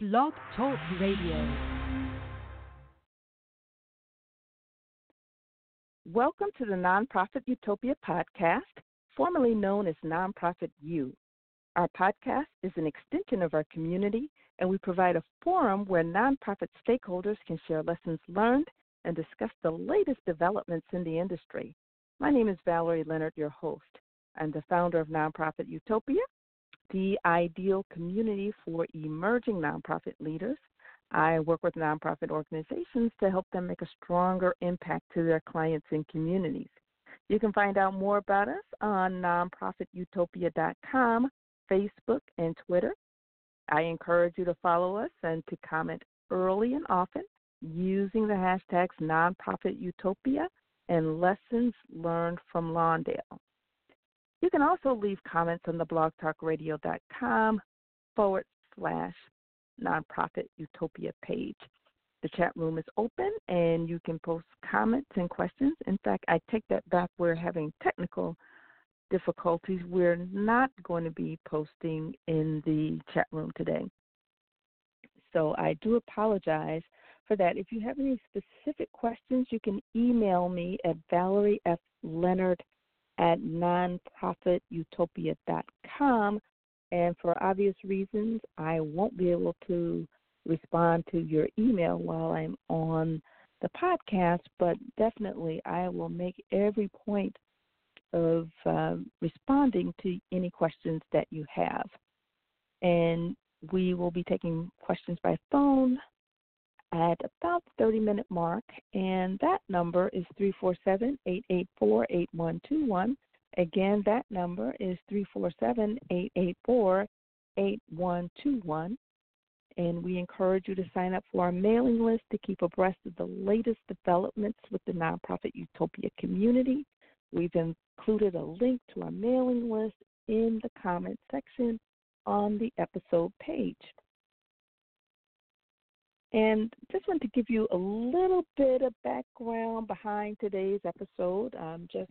Blog Talk Radio. Welcome to the Nonprofit Utopia podcast, formerly known as Nonprofit U. Our podcast is an extension of our community, and we provide a forum where nonprofit stakeholders can share lessons learned and discuss the latest developments in the industry. My name is Valerie Leonard, your host. I'm the founder of Nonprofit Utopia, the ideal community for emerging nonprofit leaders. I work with nonprofit organizations to help them make a stronger impact to their clients and communities. You can find out more about us on nonprofitutopia.com, Facebook, and Twitter. I encourage you to follow us and to comment early and often using the hashtags nonprofitutopia and lessons learned from Lawndale. You can also leave comments on the blogtalkradio.com forward slash nonprofit utopia page. The chat room is open and you can post comments and questions. In fact, I take that back. We're having technical difficulties. We're not going to be posting in the chat room today. So I do apologize for that. If you have any specific questions, you can email me at Valerie F. Leonard at nonprofitutopia.com. And for obvious reasons, I won't be able to respond to your email while I'm on the podcast, but definitely I will make every point of uh, responding to any questions that you have. And we will be taking questions by phone at about the 30 minute mark, and that number is 347 884 8121. Again, that number is 347 884 8121. And we encourage you to sign up for our mailing list to keep abreast of the latest developments with the nonprofit Utopia community. We've included a link to our mailing list in the comment section on the episode page. And just want to give you a little bit of background behind today's episode. Um, just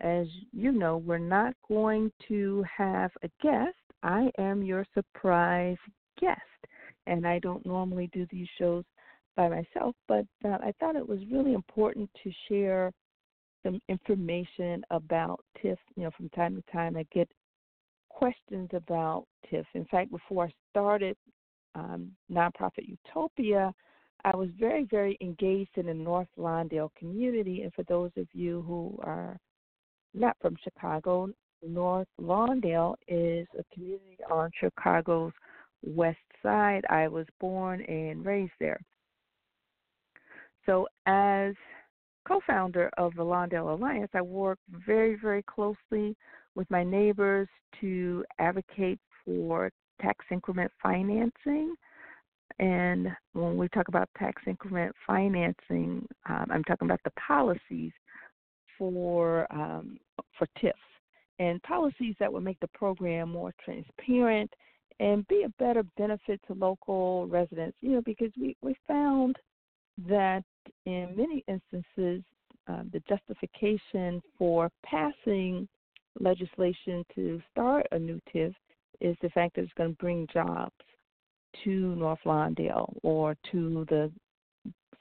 as you know, we're not going to have a guest. I am your surprise guest. And I don't normally do these shows by myself, but uh, I thought it was really important to share some information about TIF. You know, from time to time, I get questions about TIF. In fact, before I started um, nonprofit Utopia, I was very, very engaged in the North Lawndale community. And for those of you who are not from Chicago, North Lawndale is a community on Chicago's west side. I was born and raised there. So, as co founder of the Lawndale Alliance, I work very, very closely with my neighbors to advocate for tax increment financing. And when we talk about tax increment financing, um, I'm talking about the policies for um, for TIFs and policies that would make the program more transparent and be a better benefit to local residents. You know, because we we found that in many instances, uh, the justification for passing legislation to start a new TIF is the fact that it's going to bring jobs to North Lawndale or to the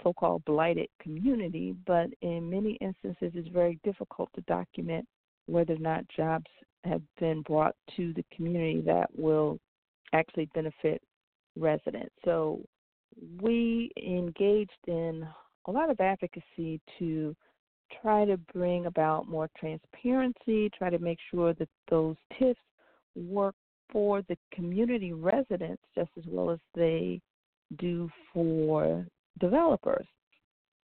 so called blighted community, but in many instances it's very difficult to document whether or not jobs have been brought to the community that will actually benefit residents. So we engaged in a lot of advocacy to try to bring about more transparency, try to make sure that those TIFs work for the community residents just as well as they do for developers.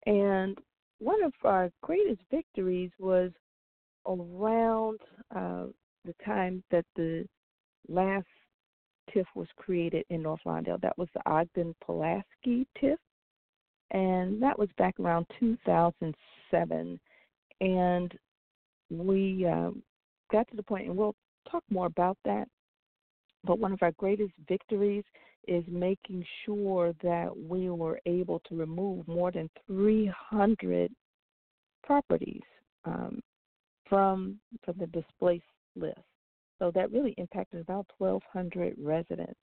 And one of our greatest victories was around uh, the time that the last TIF was created in North Lawndale. That was the Ogden Pulaski TIF, and that was back around 2007. And we uh, got to the point, and we'll talk more about that but one of our greatest victories is making sure that we were able to remove more than 300 properties um, from from the displaced list. So that really impacted about 1,200 residents.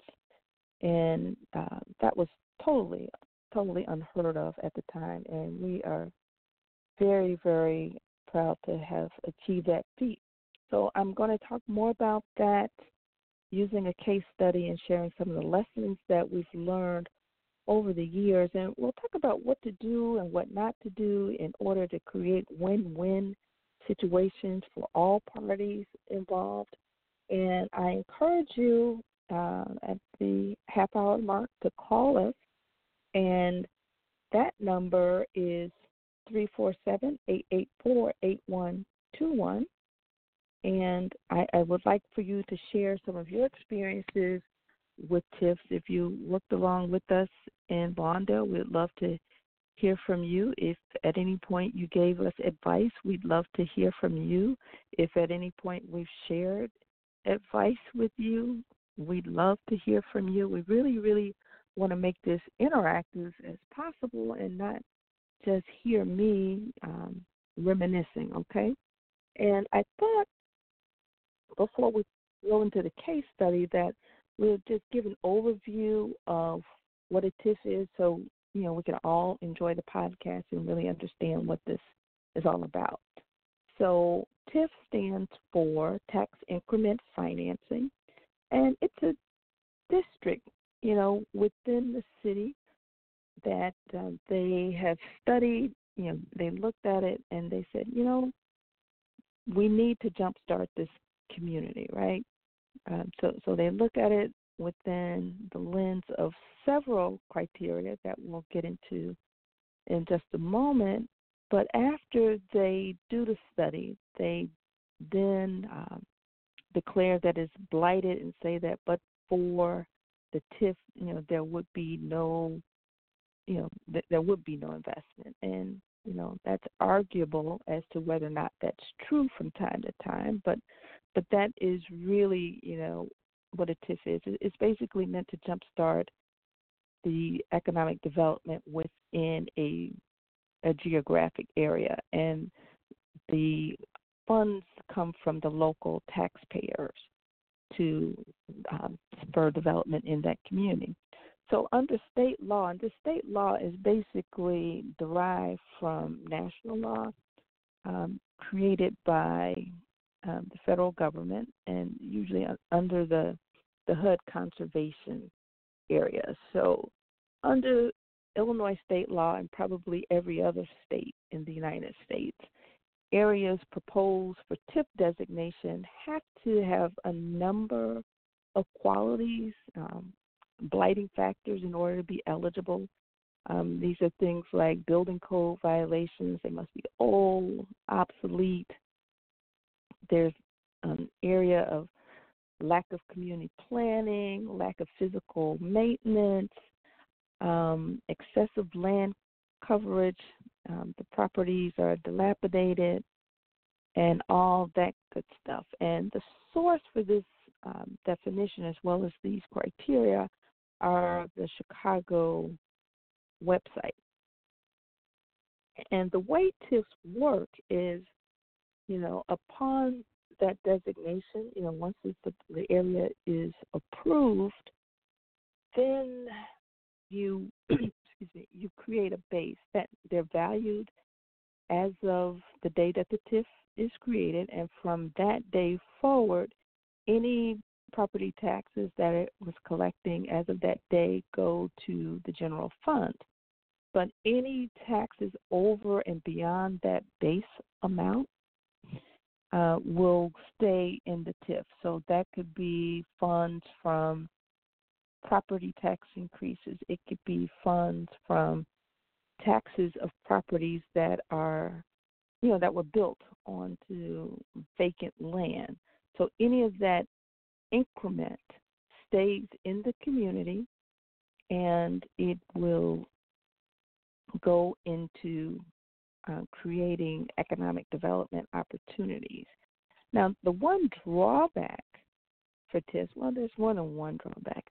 and uh, that was totally, totally unheard of at the time. And we are very, very proud to have achieved that feat. So I'm going to talk more about that using a case study and sharing some of the lessons that we've learned over the years. And we'll talk about what to do and what not to do in order to create win win situations for all parties involved. And I encourage you uh, at the half hour mark to call us. And that number is 347 884 8121. And I, I would like for you to share some of your experiences with TIFs. If you worked along with us in Lawndale, we'd love to hear from you. If at any point you gave us advice, we'd love to hear from you. If at any point we've shared advice with you, we'd love to hear from you. We really, really want to make this interactive as possible and not just hear me um, reminiscing, okay? And I thought before we go into the case study that we'll just give an overview of what a TIF is so you know we can all enjoy the podcast and really understand what this is all about. So TIF stands for Tax Increment Financing, and it's a district, you know, within the city that uh, they have studied. You know, they looked at it and they said, you know, we need to jumpstart this community, right? Um, so, so they look at it within the lens of several criteria that we'll get into in just a moment. But after they do the study, they then um, declare that it's blighted and say that, but for the TIF, you know, there would be no, you know, th- there would be no investment, and you know that's arguable as to whether or not that's true from time to time. But but that is really, you know, what a TIF is. It's basically meant to jumpstart the economic development within a a geographic area, and the funds come from the local taxpayers to um, spur development in that community. So, under state law, and the state law is basically derived from national law um, created by um, the federal government and usually under the the HUD conservation area. So under Illinois state law and probably every other state in the United States, areas proposed for TIF designation have to have a number of qualities, um, blighting factors in order to be eligible. Um, these are things like building code violations, they must be old, obsolete, there's an area of lack of community planning, lack of physical maintenance, um, excessive land coverage, um, the properties are dilapidated, and all that good stuff. And the source for this um, definition, as well as these criteria, are the Chicago website. And the way TIFs work is you know, upon that designation, you know, once the, the area is approved, then you excuse me, you create a base that they're valued as of the day that the TIF is created, and from that day forward, any property taxes that it was collecting as of that day go to the general fund. But any taxes over and beyond that base amount uh, will stay in the TIF. So that could be funds from property tax increases. It could be funds from taxes of properties that are, you know, that were built onto vacant land. So any of that increment stays in the community and it will go into uh, creating economic development opportunities. Now, the one drawback for TIFs, well, there's more than one drawback,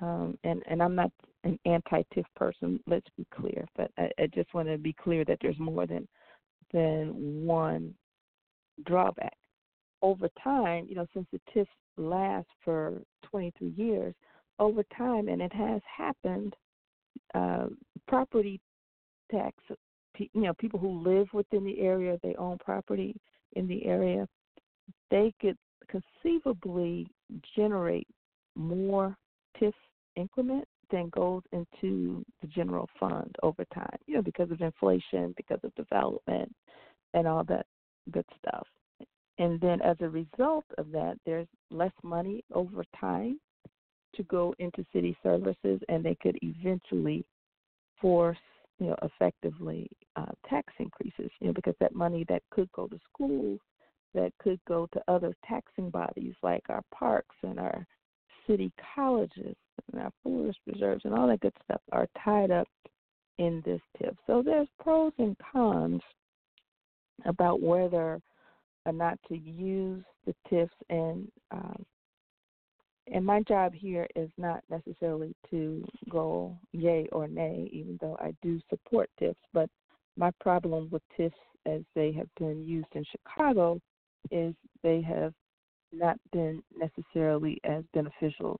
um, and and I'm not an anti-TIF person. Let's be clear, but I, I just want to be clear that there's more than than one drawback. Over time, you know, since the TIFs last for 23 years, over time, and it has happened, uh, property tax, you know, people who live within the area, they own property in the area, they could conceivably generate more TIF increment than goes into the general fund over time, you know, because of inflation, because of development, and all that good stuff. And then as a result of that, there's less money over time to go into city services, and they could eventually force, you know, effectively uh, tax increases, you know, because that money that could go to schools, that could go to other taxing bodies like our parks and our city colleges and our forest reserves and all that good stuff are tied up in this TIF. So there's pros and cons about whether or not to use the TIFs and um, and my job here is not necessarily to go yay or nay, even though I do support TIFs. But my problem with TIFs as they have been used in Chicago is they have not been necessarily as beneficial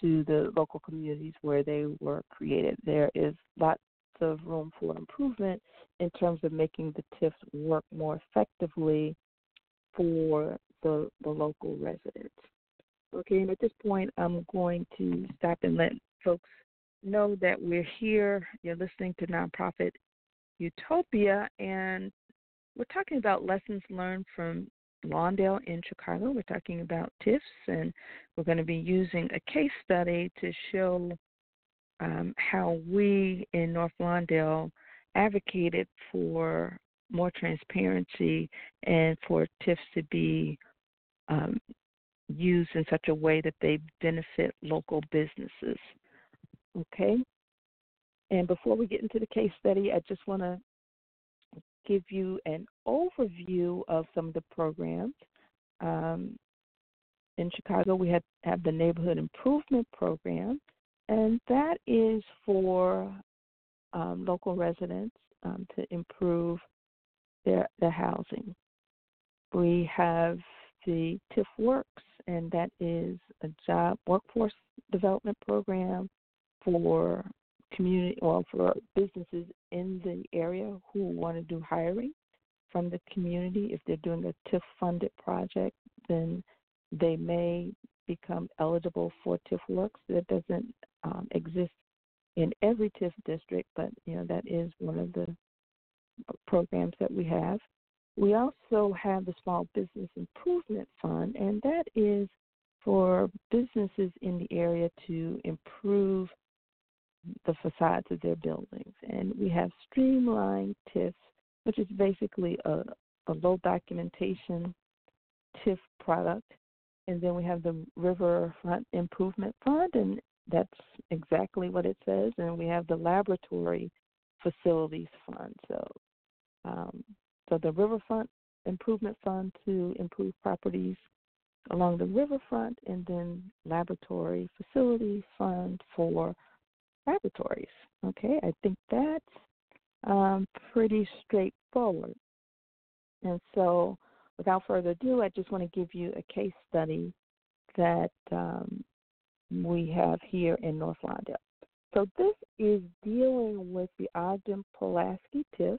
to the local communities where they were created. There is lots of room for improvement in terms of making the TIFs work more effectively for the, the local residents. Okay, and at this point, I'm going to stop and let folks know that we're here. You're listening to Nonprofit Utopia, and we're talking about lessons learned from Lawndale in Chicago. We're talking about TIFs, and we're going to be using a case study to show um, how we in North Lawndale advocated for more transparency and for TIFs to be um, used in such a way that they benefit local businesses. Okay? And before we get into the case study, I just want to give you an overview of some of the programs. Um, in Chicago, we have, have the Neighborhood Improvement Program, and that is for um, local residents um, to improve their, their housing. We have the TIF Works, and that is a job workforce development program for community well for businesses in the area who want to do hiring from the community. If they're doing a TIF funded project, then they may become eligible for TIF Works. That doesn't um, exist in every TIF district, but you know that is one of the programs that we have. We also have the Small Business Improvement Fund, and that is for businesses in the area to improve the facades of their buildings. And we have streamlined TIFs, which is basically a, a low documentation TIF product. And then we have the Riverfront Improvement Fund, and that's exactly what it says. And we have the Laboratory Facilities Fund. So um, so the Riverfront Improvement Fund to improve properties along the riverfront, and then Laboratory Facility Fund for laboratories. Okay, I think that's um, pretty straightforward. And so, without further ado, I just want to give you a case study that um, we have here in North Lawndale. So, this is dealing with the Ogden Pulaski TIF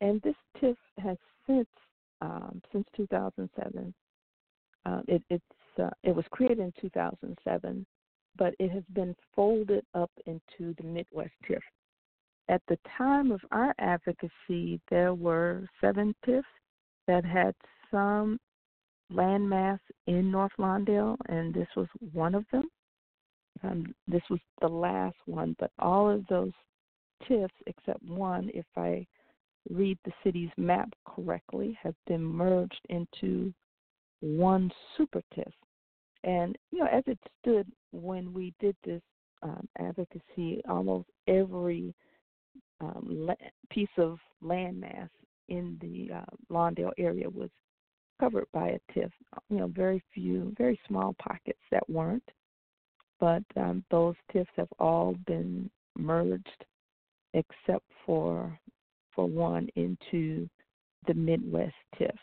and this TIF has since um, since 2007. Uh, it, it's uh, it was created in 2007, but it has been folded up into the Midwest TIF. At the time of our advocacy, there were seven TIFs that had some landmass in North Lawndale, and this was one of them. Um, this was the last one, but all of those TIFs, except one, if I read the city's map correctly, have been merged into one super TIF. And, you know, as it stood when we did this um, advocacy, almost every um, la- piece of landmass in the uh, Lawndale area was covered by a TIF. You know, very few, very small pockets that weren't. But um, those TIFs have all been merged except for for one into the Midwest TIF.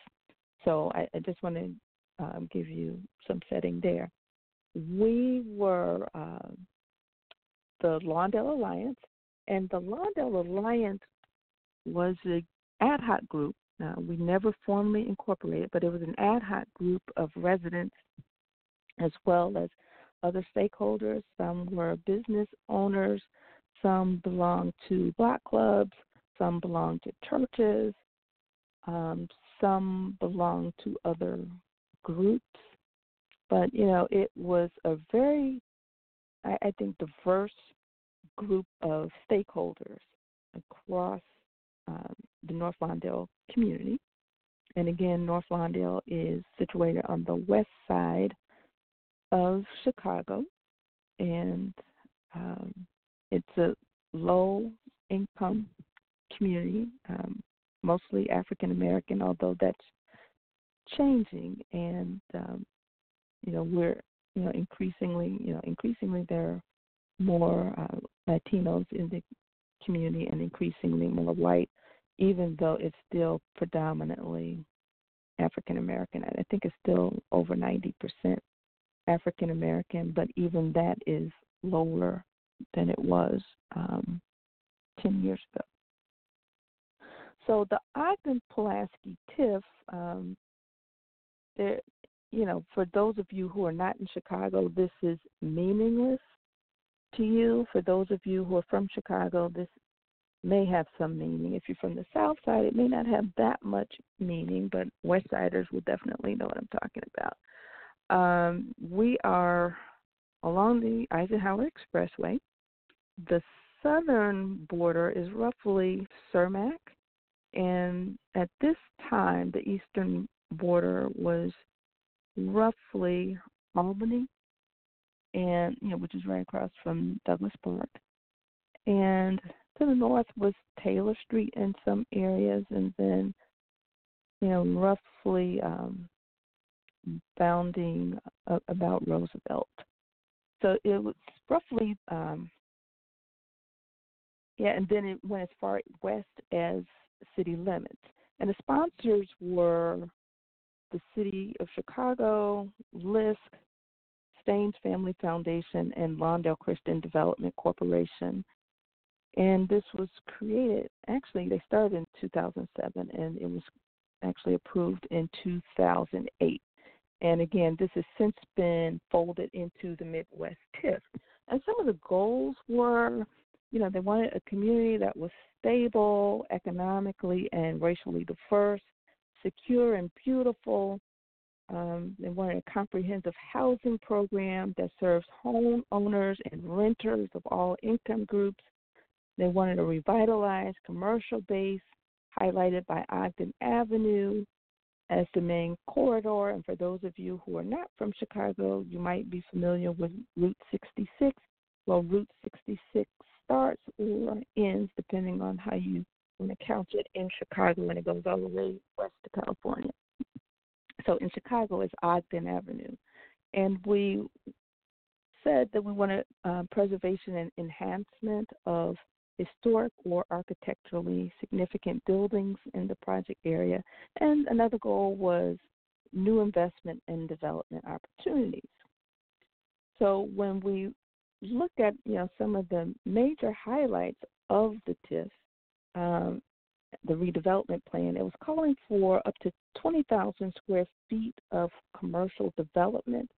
So I, I just want to um, give you some setting there. We were uh, the Lawndale Alliance, and the Lawndale Alliance was an ad hoc group. Uh, we never formally incorporated, but it was an ad hoc group of residents as well as other stakeholders. Some were business owners, some belonged to block clubs, some belonged to churches, um, some belonged to other groups. But, you know, it was a very, I, I think, diverse group of stakeholders across um, the North Lawndale community. And again, North Lawndale is situated on the west side of Chicago, and um, it's a low income community, um, mostly African American, although that's changing. And um, you know, we're you know increasingly, you know, increasingly there are more uh, Latinos in the community and increasingly more white, even though it's still predominantly African American. I think it's still over 90% African American, but even that is lower than it was um, 10 years ago. So the Ogden Pulaski TIF, um, there, you know, for those of you who are not in Chicago, this is meaningless to you. For those of you who are from Chicago, this may have some meaning. If you're from the South Side, it may not have that much meaning, but West Siders will definitely know what I'm talking about. Um, we are along the Eisenhower Expressway. The southern border is roughly Cermak, and at this time, the eastern border was roughly Albany, and you know, which is right across from Douglas Park. And to the north was Taylor Street in some areas, and then you know, roughly um, bounding about Roosevelt. So it was roughly, um, yeah, and then it went as far west as city limits. And the sponsors were the City of Chicago, LISC, Steans Family Foundation, and Lawndale Christian Development Corporation. And this was created, actually, they started in 2007 and it was actually approved in 2008. And again, this has since been folded into the Midwest TIF. And some of the goals were, you know, they wanted a community that was stable economically and racially diverse, secure and beautiful. Um, they wanted a comprehensive housing program that serves homeowners and renters of all income groups. They wanted a revitalized commercial base highlighted by Ogden Avenue, as the main corridor. And for those of you who are not from Chicago, you might be familiar with Route 66. Well, Route 66 starts or ends, depending on how you count it, in Chicago, and it goes all the way west to California. So in Chicago, it's Ogden Avenue. And we said that we wanted uh, preservation and enhancement of historic or architecturally significant buildings in the project area. And another goal was new investment and development opportunities. So when we look at you know some of the major highlights of the TIF, um, the redevelopment plan, it was calling for up to 20,000 square feet of commercial development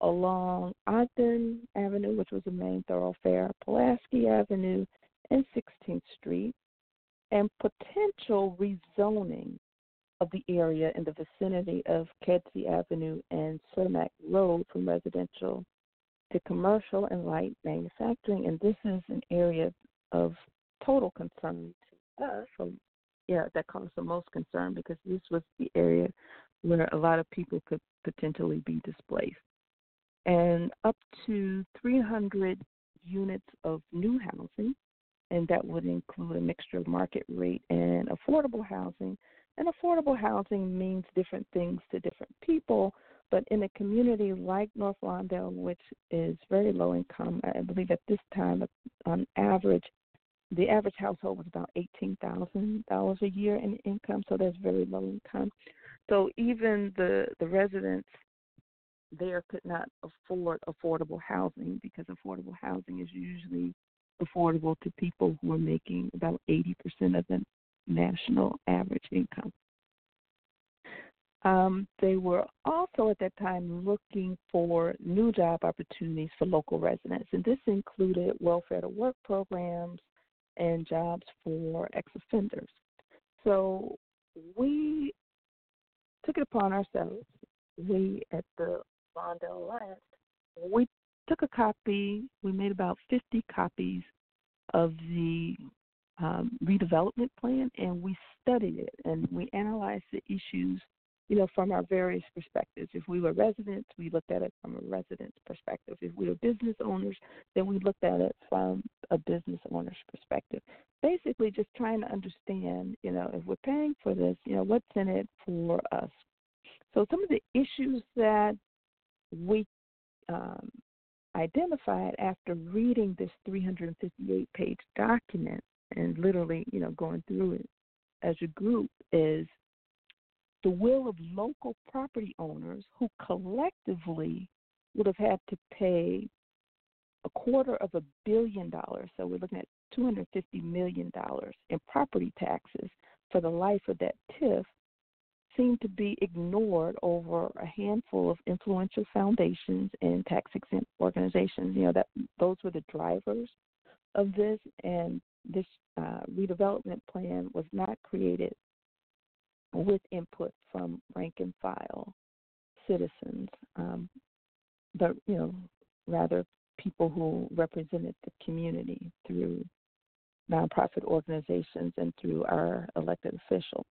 along Ogden Avenue, which was the main thoroughfare, Pulaski Avenue, and 16th Street, and potential rezoning of the area in the vicinity of Kedzie Avenue and Cermak Road from residential to commercial and light manufacturing. And this is an area of total concern us. So, yeah, that caused the most concern because this was the area where a lot of people could potentially be displaced. And up to 300 units of new housing and that would include a mixture of market rate and affordable housing. And affordable housing means different things to different people, but in a community like North Lawndale, which is very low income, I believe at this time, on average, the average household was about eighteen thousand dollars a year in income, so that's very low income. So even the the residents there could not afford affordable housing because affordable housing is usually affordable to people who are making about 80% of the national average income. Um, they were also at that time looking for new job opportunities for local residents, and this included welfare to work programs and jobs for ex offenders. So we took it upon ourselves, we at the Lawndale Alliance, we took a copy, we made about 50 copies of the um, redevelopment plan and we studied it and we analyzed the issues you know, from our various perspectives. If we were residents, we looked at it from a resident's perspective. If we were business owners, then we looked at it from a business owner's perspective. Basically, just trying to understand, you know, if we're paying for this, you know, what's in it for us. So some of the issues that we um, identified after reading this 358 page document and literally, you know, going through it as a group is the will of local property owners who collectively would have had to pay a quarter of a billion dollars. So we're looking at $250 million in property taxes for the life of that TIF seemed to be ignored over a handful of influential foundations and tax exempt organizations. You know that those were the drivers of this, and this uh, redevelopment plan was not created with input from rank and file citizens, um, but you know, rather people who represented the community through nonprofit organizations and through our elected officials.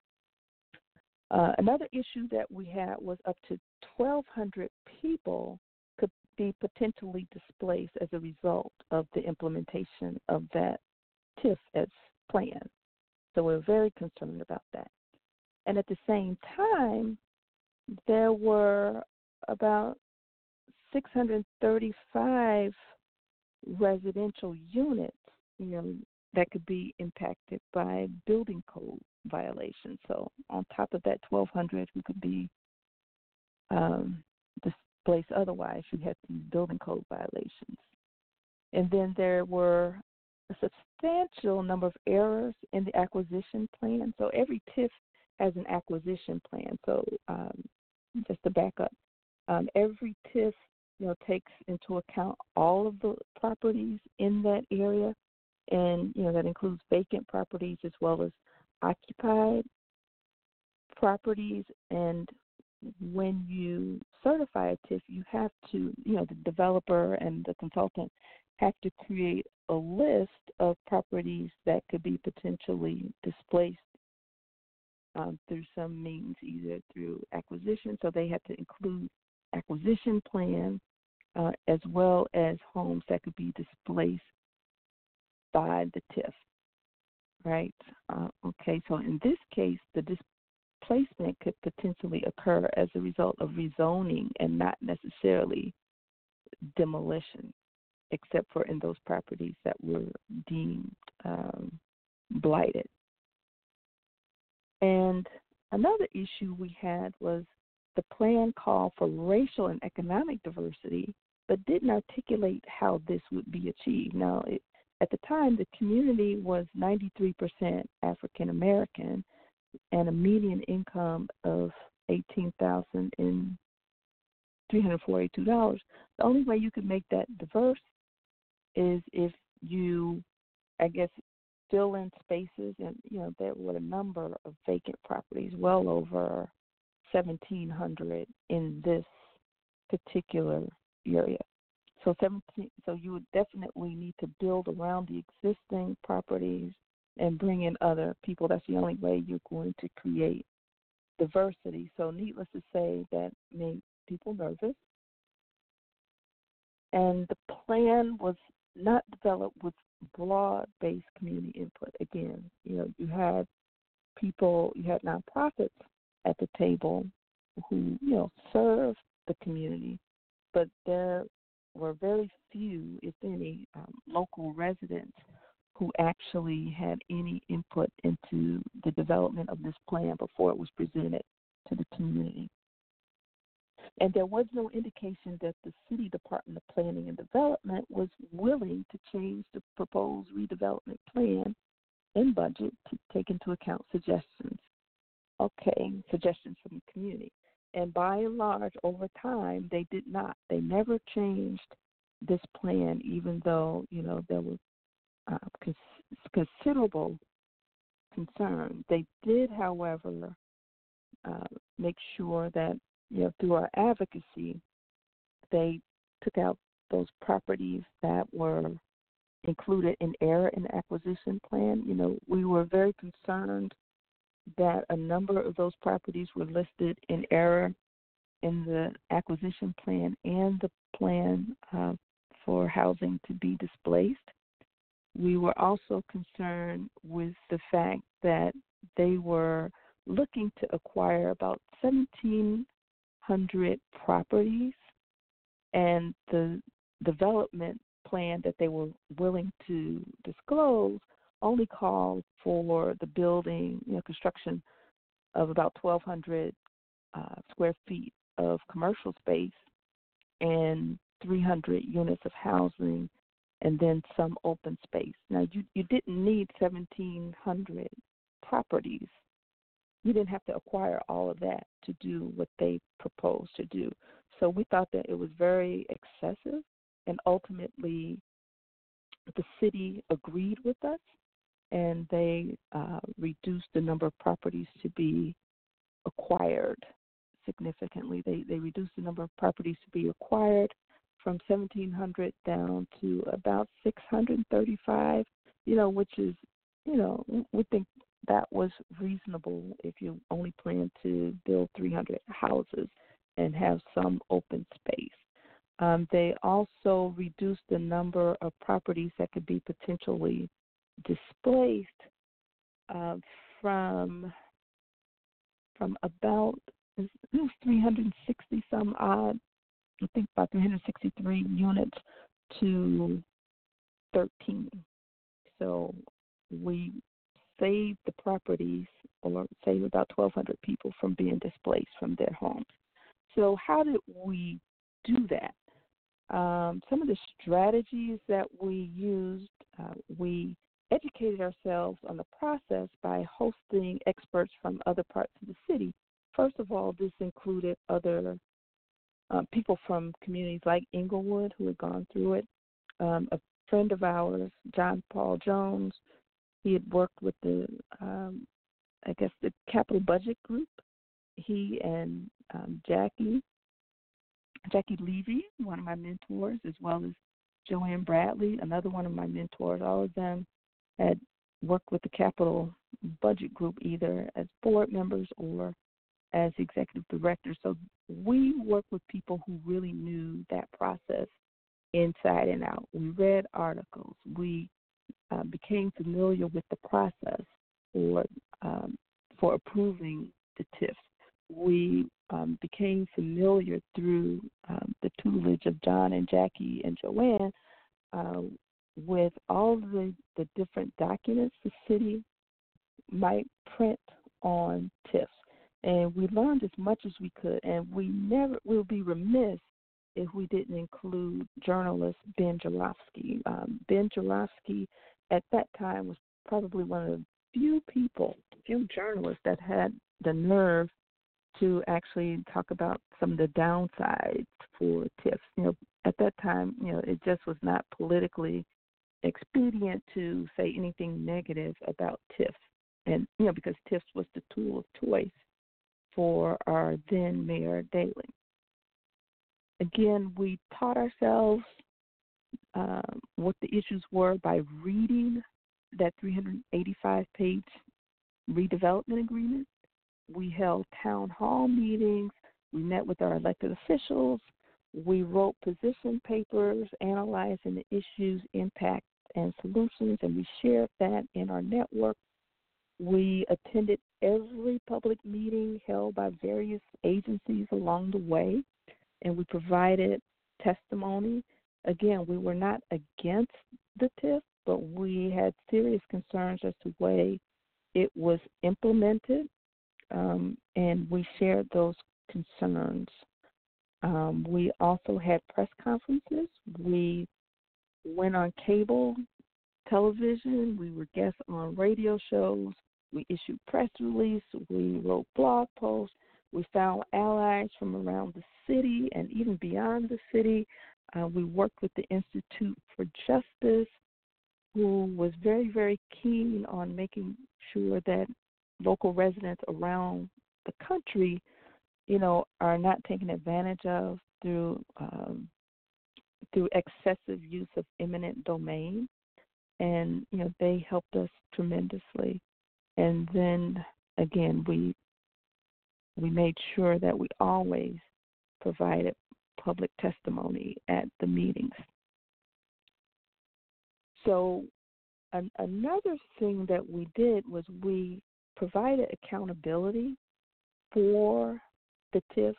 Uh, another issue that we had was up to 1,200 people could be potentially displaced as a result of the implementation of that TIF as planned. So we're very concerned about that. And at the same time, there were about 635 residential units, you know, that could be impacted by building code violations. So on top of that 1,200 who could be um, displaced otherwise, you had some building code violations. And then there were a substantial number of errors in the acquisition plan. So every TIF as an acquisition plan. So um, just to back up, um, every TIF you know takes into account all of the properties in that area, and you know that includes vacant properties as well as occupied properties. And when you certify a TIF, you have to you know the developer and the consultant have to create a list of properties that could be potentially displaced um, through some means, either through acquisition. So they had to include acquisition plan uh, as well as homes that could be displaced by the TIF. Right? Uh, okay, so in this case, the displacement could potentially occur as a result of rezoning and not necessarily demolition, except for in those properties that were deemed um, blighted. And another issue we had was the plan called for racial and economic diversity, but didn't articulate how this would be achieved. Now, it, at the time, the community was 93% African American and a median income of eighteen thousand and three hundred forty-two dollars. The only way you could make that diverse is if you, I guess, fill in spaces, and you know there were a number of vacant properties, well over 1,700 in this particular area. So 17, so you would definitely need to build around the existing properties and bring in other people. That's the only way you're going to create diversity. So needless to say, that made people nervous. And the plan was not developed with broad based community input. Again, you know, you had people, you had nonprofits at the table who, you know, serve the community, but there were very few, if any, um, local residents who actually had any input into the development of this plan before it was presented to the community. And there was no indication that the City Department of Planning and Development was willing to change the proposed redevelopment plan and budget to take into account suggestions. Okay, suggestions from the community. And by and large, over time, they did not. They never changed this plan, even though you know there was uh, cons- considerable concern. They did, however, uh, make sure that you know through our advocacy, they took out those properties that were included in error in the acquisition plan. You know, we were very concerned that a number of those properties were listed in error in the acquisition plan and the plan uh, for housing to be displaced. We were also concerned with the fact that they were looking to acquire about 1,700 properties, and the development plan that they were willing to disclose only called for the building, you know, construction of about 1,200 uh, square feet of commercial space and 300 units of housing and then some open space. Now, you, you didn't need 1,700 properties. You didn't have to acquire all of that to do what they proposed to do. So we thought that it was very excessive, and ultimately, the city agreed with us, and they uh, reduced the number of properties to be acquired significantly. They they reduced the number of properties to be acquired from 1,700 down to about 635. You know, which is you know we think that was reasonable if you only plan to build 300 houses and have some open space. Um, they also reduced the number of properties that could be potentially displaced uh, from from about it was 360 some odd, I think about 363 units to 13. So we saved the properties or saved about 1,200 people from being displaced from their homes. So how did we do that? Um, some of the strategies that we used, uh, we educated ourselves on the process by hosting experts from other parts of the city First of all, this included other uh, people from communities like Englewood who had gone through it. Um, a friend of ours, John Paul Jones, he had worked with the, um, I guess, the Capital Budget Group. He and um, Jackie, Jackie Leavy, one of my mentors, as well as Joanne Bradley, another one of my mentors. All of them had worked with the Capital Budget Group either as board members or as executive director. So we work with people who really knew that process inside and out. We read articles. We uh, became familiar with the process for um, for approving the TIFs. We um, became familiar through um, the tutelage of John and Jackie and Joanne uh, with all the, the different documents the city might print on TIFs and we learned as much as we could. And we never will be remiss if we didn't include journalist Ben Joravsky. Um, ben Joravsky at that time was probably one of the few people, few journalists that had the nerve to actually talk about some of the downsides for TIFs. You know, at that time, you know, it just was not politically expedient to say anything negative about TIFs. And, you know, because TIFs was the tool of choice for our then Mayor Daley. Again, we taught ourselves um, what the issues were by reading that 385 page redevelopment agreement. We held town hall meetings. We met with our elected officials. We wrote position papers analyzing the issues, impact, and solutions, and we shared that in our network we attended every public meeting held by various agencies along the way, and we provided testimony. Again, we were not against the TIF, but we had serious concerns as to way it was implemented, um, and we shared those concerns. Um, we also had press conferences. We went on cable television. We were guests on radio shows. We issued press release. We wrote blog posts. We found allies from around the city and even beyond the city. Uh, we worked with the Institute for Justice, who was very, very keen on making sure that local residents around the country, you know, are not taken advantage of through um, through excessive use of eminent domain, and you know they helped us tremendously. And then again, we we made sure that we always provided public testimony at the meetings. So, an, another thing that we did was we provided accountability for the TIF.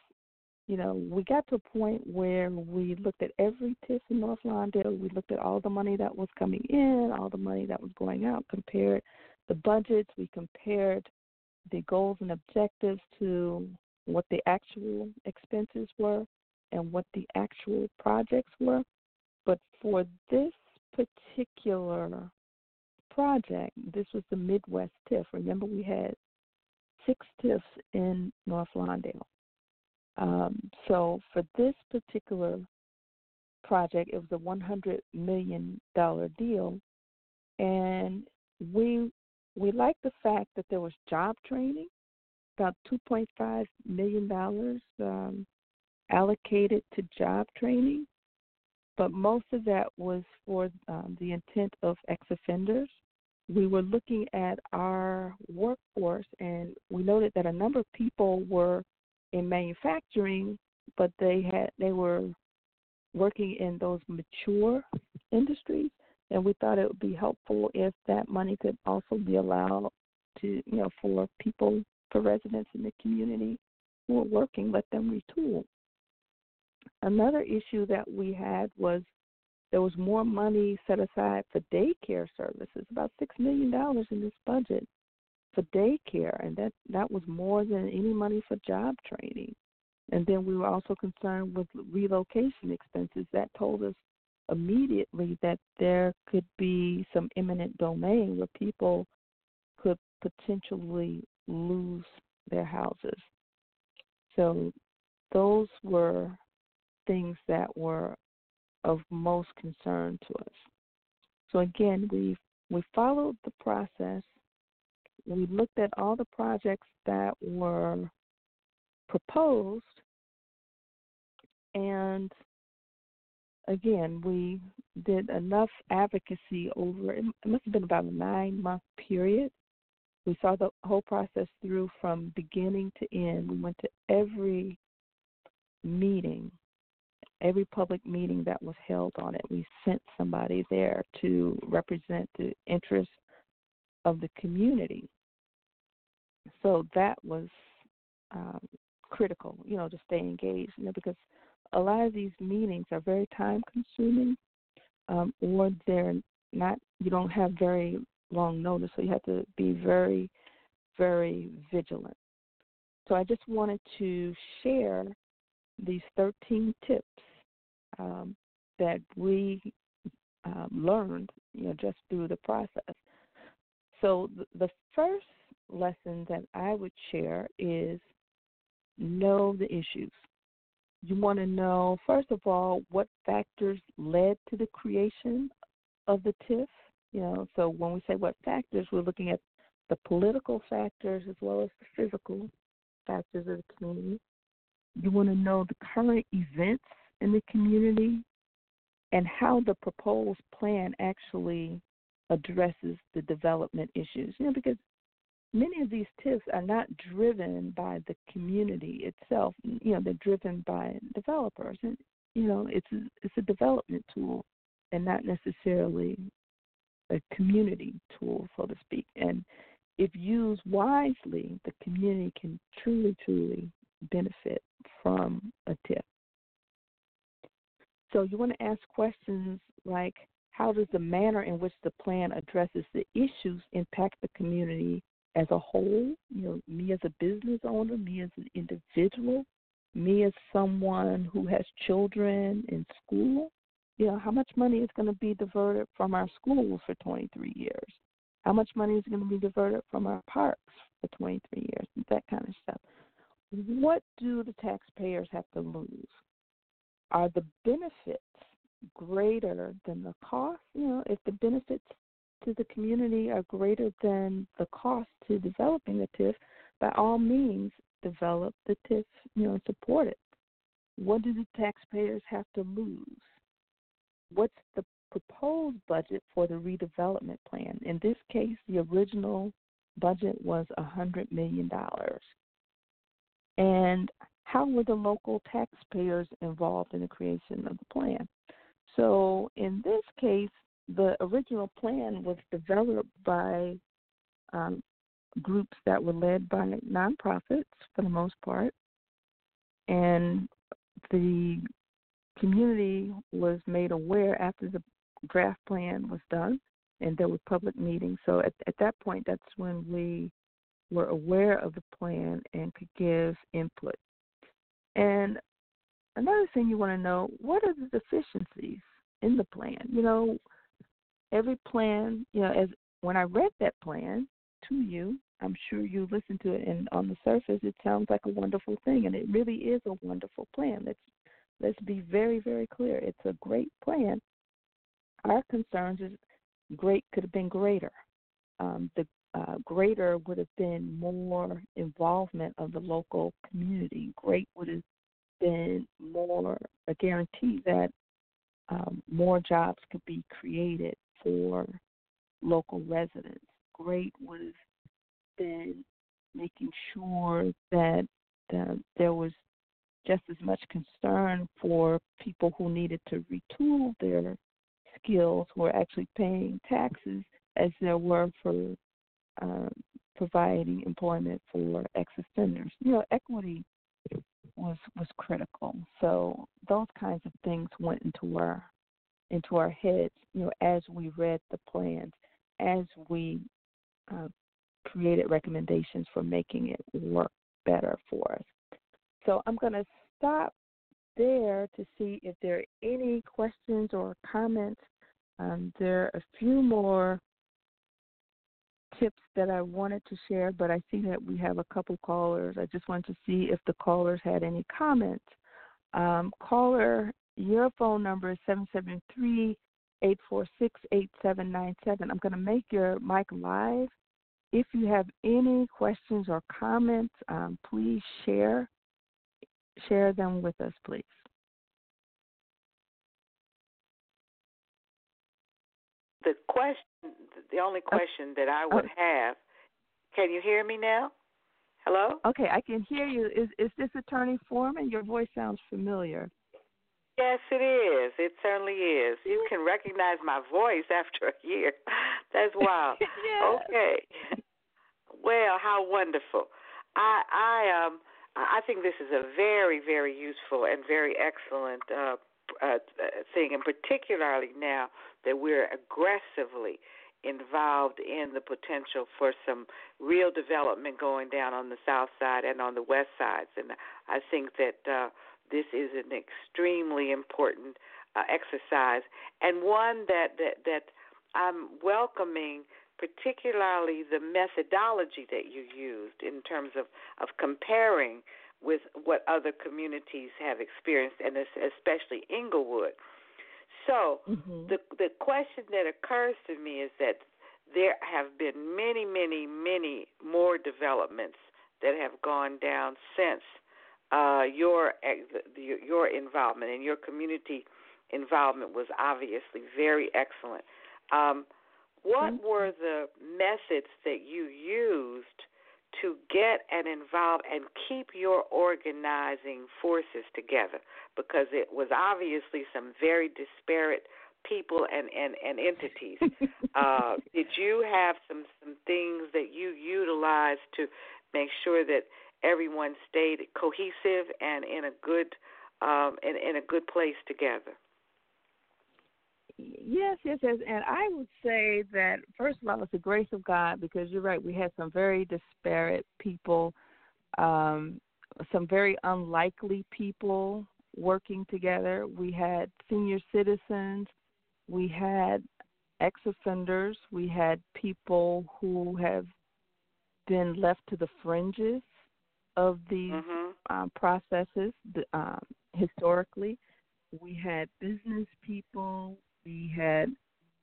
You know, we got to a point where we looked at every TIF in North Lawndale. We looked at all the money that was coming in, all the money that was going out, compared the budgets. We compared the goals and objectives to what the actual expenses were and what the actual projects were. But for this particular project, this was the Midwest TIF. Remember, we had six TIFs in North Lawndale. Um, so for this particular project, it was a $100 million deal, and we we like the fact that there was job training, about $2.5 million um, allocated to job training, but most of that was for um, the intent of ex offenders. We were looking at our workforce, and we noted that a number of people were in manufacturing, but they had they were working in those mature industries and we thought it would be helpful if that money could also be allowed to, you know, for people, for residents in the community who are working, let them retool. Another issue that we had was there was more money set aside for daycare services, about six million dollars in this budget for daycare, and that that was more than any money for job training. And then we were also concerned with relocation expenses. That told us immediately that there could be some eminent domain where people could potentially lose their houses. So those were things that were of most concern to us. So again, we we followed the process. We looked at all the projects that were proposed and again, we did enough advocacy over it must have been about a nine month period. We saw the whole process through from beginning to end. We went to every meeting, every public meeting that was held on it. We sent somebody there to represent the interests of the community. So that was um, critical, you know, to stay engaged, you know, because a lot of these meetings are very time consuming um, or they're not you don't have very long notice so you have to be very very vigilant. So i just wanted to share these 13 tips um, that we um, learned you know just through the process. So the first lesson that i would share is know the issues you want to know, first of all, what factors led to the creation of the TIF. You know, so when we say what factors, we're looking at the political factors as well as the physical factors of the community. You want to know the current events in the community and how the proposed plan actually addresses the development issues. You know, because many of these TIFs are not driven by the community itself. You know, they're driven by developers, and you know, it's a, it's a development tool, and not necessarily a community tool, so to speak. And if used wisely, the community can truly, truly benefit from a TIF. So you want to ask questions like, how does the manner in which the plan addresses the issues impact the community as a whole, you know, me as a business owner, me as an individual, me as someone who has children in school, you know, how much money is going to be diverted from our schools for 23 years? How much money is going to be diverted from our parks for 23 years? That kind of stuff. What do the taxpayers have to lose? Are the benefits greater than the cost? You know, if the benefits to the community are greater than the cost to developing the TIF, by all means, develop the TIF, you know, support it. What do the taxpayers have to lose? What's the proposed budget for the redevelopment plan? In this case, the original budget was a $100 million. And how were the local taxpayers involved in the creation of the plan? So, in this case, the original plan was developed by um, groups that were led by nonprofits for the most part, and the community was made aware after the draft plan was done, and there were public meetings. So at, at that point, that's when we were aware of the plan and could give input. And another thing you want to know: what are the deficiencies in the plan? You know, every plan, you know, as when I read that plan to you, I'm sure you listened to it, and on the surface, it sounds like a wonderful thing, and it really is a wonderful plan. Let's let's be very, very clear. It's a great plan. Our concerns is great could have been greater. Um, the uh, greater would have been more involvement of the local community. Great would have been more a guarantee that um, more jobs could be created for local residents. Great would have been making sure that there was just as much concern for people who needed to retool their skills who are actually paying taxes as there were for um, providing employment for ex offenders. You know, equity was was critical. So those kinds of things went into our into our heads, you know, as we read the plans, as we uh, created recommendations for making it work better for us. So I'm going to stop there to see if there are any questions or comments. Um, there are a few more tips that I wanted to share, but I see that we have a couple callers. I just wanted to see if the callers had any comments. Um, caller, your phone number is 773 846 8797. I'm going to make your mic live. If you have any questions or comments, um, please share share them with us, please. The question, the only question that I would have, can you hear me now? Hello. Okay, I can hear you. Is is this Attorney Foreman? Your voice sounds familiar. Yes, it is. It certainly is. You can recognize my voice after a year. That's wild. Okay. Well, how wonderful. I I um I think this is a very very useful and very excellent uh, uh thing, and particularly now that we're aggressively involved in the potential for some real development going down on the south side and on the west sides, and I think that. uh this is an extremely important uh, exercise and one that, that that I'm welcoming particularly the methodology that you used in terms of, of comparing with what other communities have experienced, and especially Englewood. So mm-hmm. the the question that occurs to me is that there have been many, many, many more developments that have gone down since uh, your your involvement and your community involvement was obviously very excellent. Um, what mm-hmm. were the methods that you used to get and involve and keep your organizing forces together? Because it was obviously some very disparate people and, and, and entities. uh, did you have some, some things that you utilized to make sure that everyone stayed cohesive and in a good um, in, in a good place together. Yes, yes, yes. And I would say that, first of all, it's the grace of God because you're right. We had some very disparate people um, some very unlikely people working together. We had senior citizens, we had ex offenders, we had people who have been left to the fringes of these mm-hmm. um, processes um, historically. We had business people, we had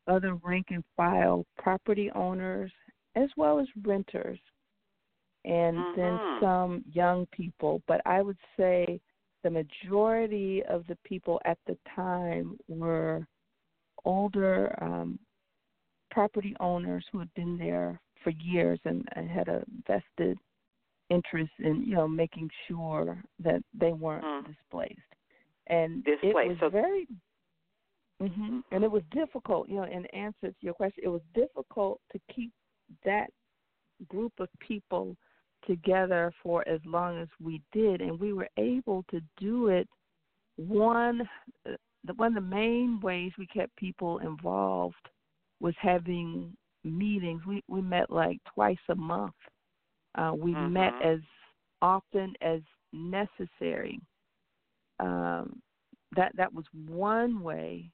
other rank and file property owners, as well as renters, and mm-hmm. then some young people. But I would say the majority of the people at the time were older um, property owners who had been there for years and, and had a vested interest in you know making sure that they weren't mm. displaced and displaced. it was so, very hmm and it was difficult you know in answer to your question it was difficult to keep that group of people together for as long as we did and we were able to do it one uh, one of the main ways we kept people involved was having meetings. We we met like twice a month. Uh, we mm-hmm. met as often as necessary. Um, that that was one way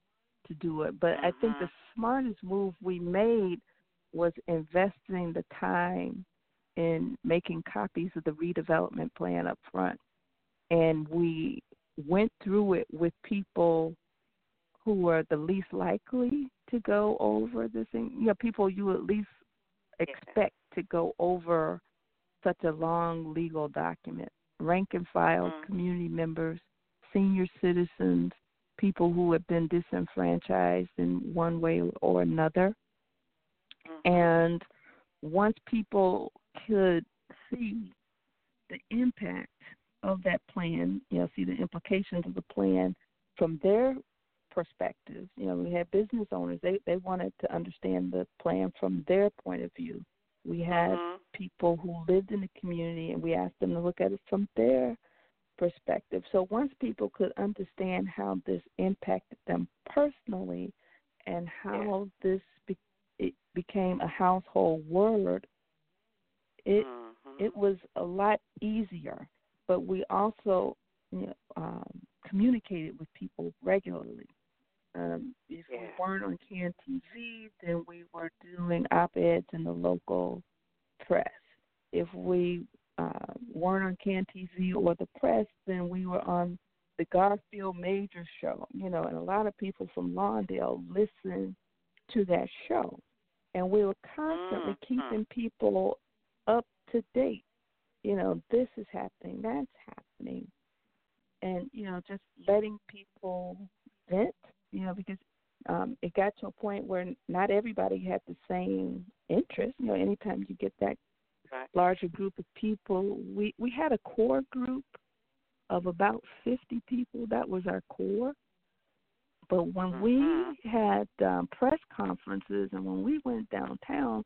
to do it. But mm-hmm. I think the Mm-hmm. smartest move we made was investing the time in making copies of the redevelopment plan up front. And we went through it with people who were the least likely to go over this thing. You know, people you at least expect to go over such a long legal document. Rank and file, mm-hmm. community members, senior citizens, people who have been disenfranchised in one way or another. Mm-hmm. And once people could see the impact of that plan, you know, see the implications of the plan from their perspective. You know, we had business owners; they they wanted to understand the plan from their point of view. We had mm-hmm. people who lived in the community, and we asked them to look at it from their perspective. So once people could understand how this impacted them personally, and how yeah. this be, it became a household word, it mm-hmm. it was a lot easier. But we also you know, um, communicated with people regularly. Um, if yeah. we weren't on CAN TV, then we were doing op eds in the local press. If we uh, weren't on CAN TV or the press, then we were on the Garfield Major Show. You know, and a lot of people from Lawndale listen to that show, and we were constantly mm-hmm. keeping people up to date. You know, this is happening, that's happening, and you know, just letting people vent you know, because um, it got to a point where not everybody had the same interest. You know, anytime you get that right. larger group of people, we we had a core group of about 50 people. That was our core. But when mm-hmm. we had um, press conferences and when we went downtown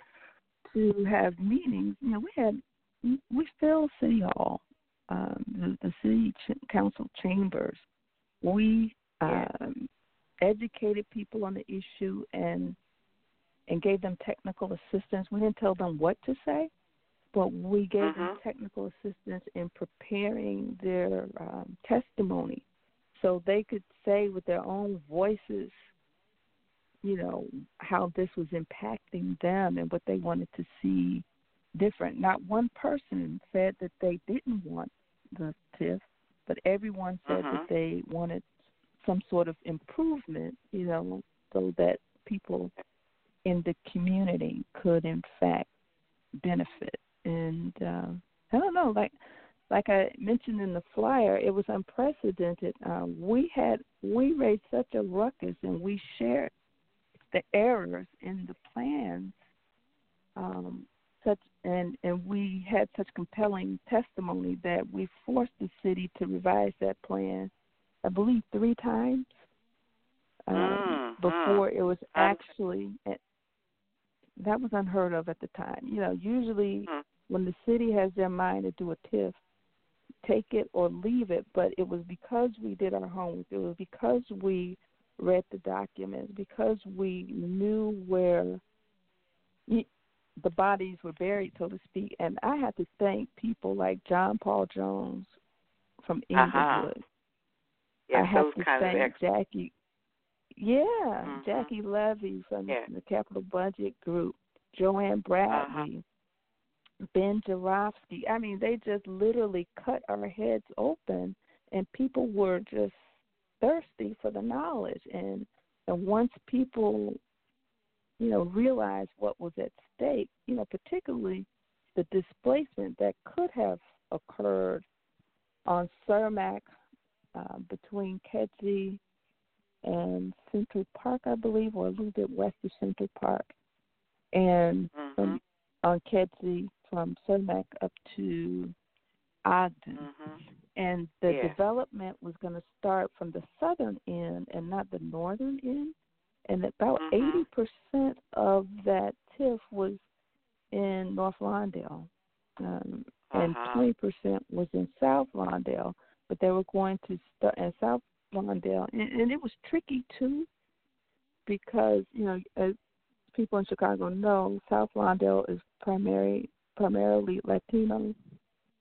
to have meetings, you know, we had we filled City Hall, um, the, the City ch- Council chambers. We um, educated people on the issue and and gave them technical assistance. We didn't tell them what to say, but we gave mm-hmm. them technical assistance in preparing their um, testimony so they could say with their own voices, you know, how this was impacting them and what they wanted to see different. Not one person said that they didn't want the TIF, but everyone said mm-hmm. that they wanted some sort of improvement, you know, so that people in the community could in fact benefit. And uh, I don't know, like like I mentioned in the flyer, it was unprecedented. Um, we had we raised such a ruckus, and we shared the errors in the plans. Um, such and and we had such compelling testimony that we forced the city to revise that plan I believe three times um, mm, before mm. it was actually that was unheard of at the time. You know, usually mm. when the city has their mind to do a TIF, take it or leave it. But it was because we did our homework. It was because we read the documents, because we knew where the bodies were buried, so to speak. And I had to thank people like John Paul Jones, from Uh-huh. Yeah, I have to thank ex- Jackie. Yeah, Mhm. Jackie Leavy from Yeah. the Capital Budget Group, Joanne Bradley, Ben Joravsky. I mean, they just literally cut our heads open, and people were just thirsty for the knowledge. And and once people, you know, realized what was at stake, you know, particularly the displacement that could have occurred on Cermak uh, between Kedzie and Central Park, I believe, or a little bit west of Central Park, and Mhm. from on Kedzie from Cermak up to Ogden. Mhm. And the Yeah. development was going to start from the southern end and not the northern end. And about Mhm. 80 percent of that TIF was in North Lawndale, um, and Uh-huh. 20 percent was in South Lawndale. But they were going to start in South Lawndale, and, and it was tricky too, because you know, as people in Chicago know, South Lawndale is primary primarily Latino,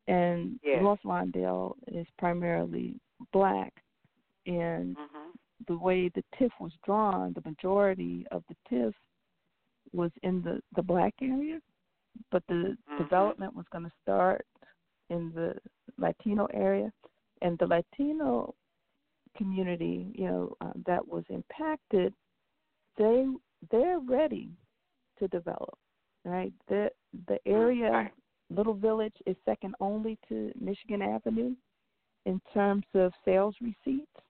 and Yes. North Lawndale is primarily black. And Mhm. the way the TIF was drawn, the majority of the TIF was in the the black area, but the Mhm. development was going to start in the Latino area, and the Latino community, you know, uh, that was impacted, they they're ready to develop, right? The the area Little Village is second only to Michigan Avenue in terms of sales receipts,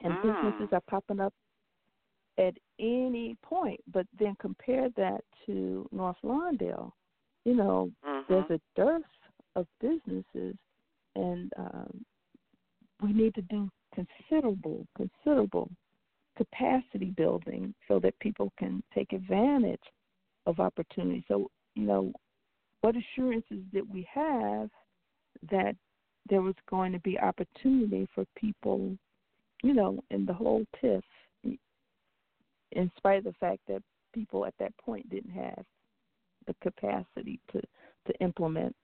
and Mm. businesses are popping up at any point. But then compare that to North Lawndale, you know, there's a dearth of businesses, and um, we need to do considerable, considerable capacity building so that people can take advantage of opportunity. So, you know, what assurances did we have that there was going to be opportunity for people, you know, in the whole TIF, in spite of the fact that people at that point didn't have the capacity to to implement,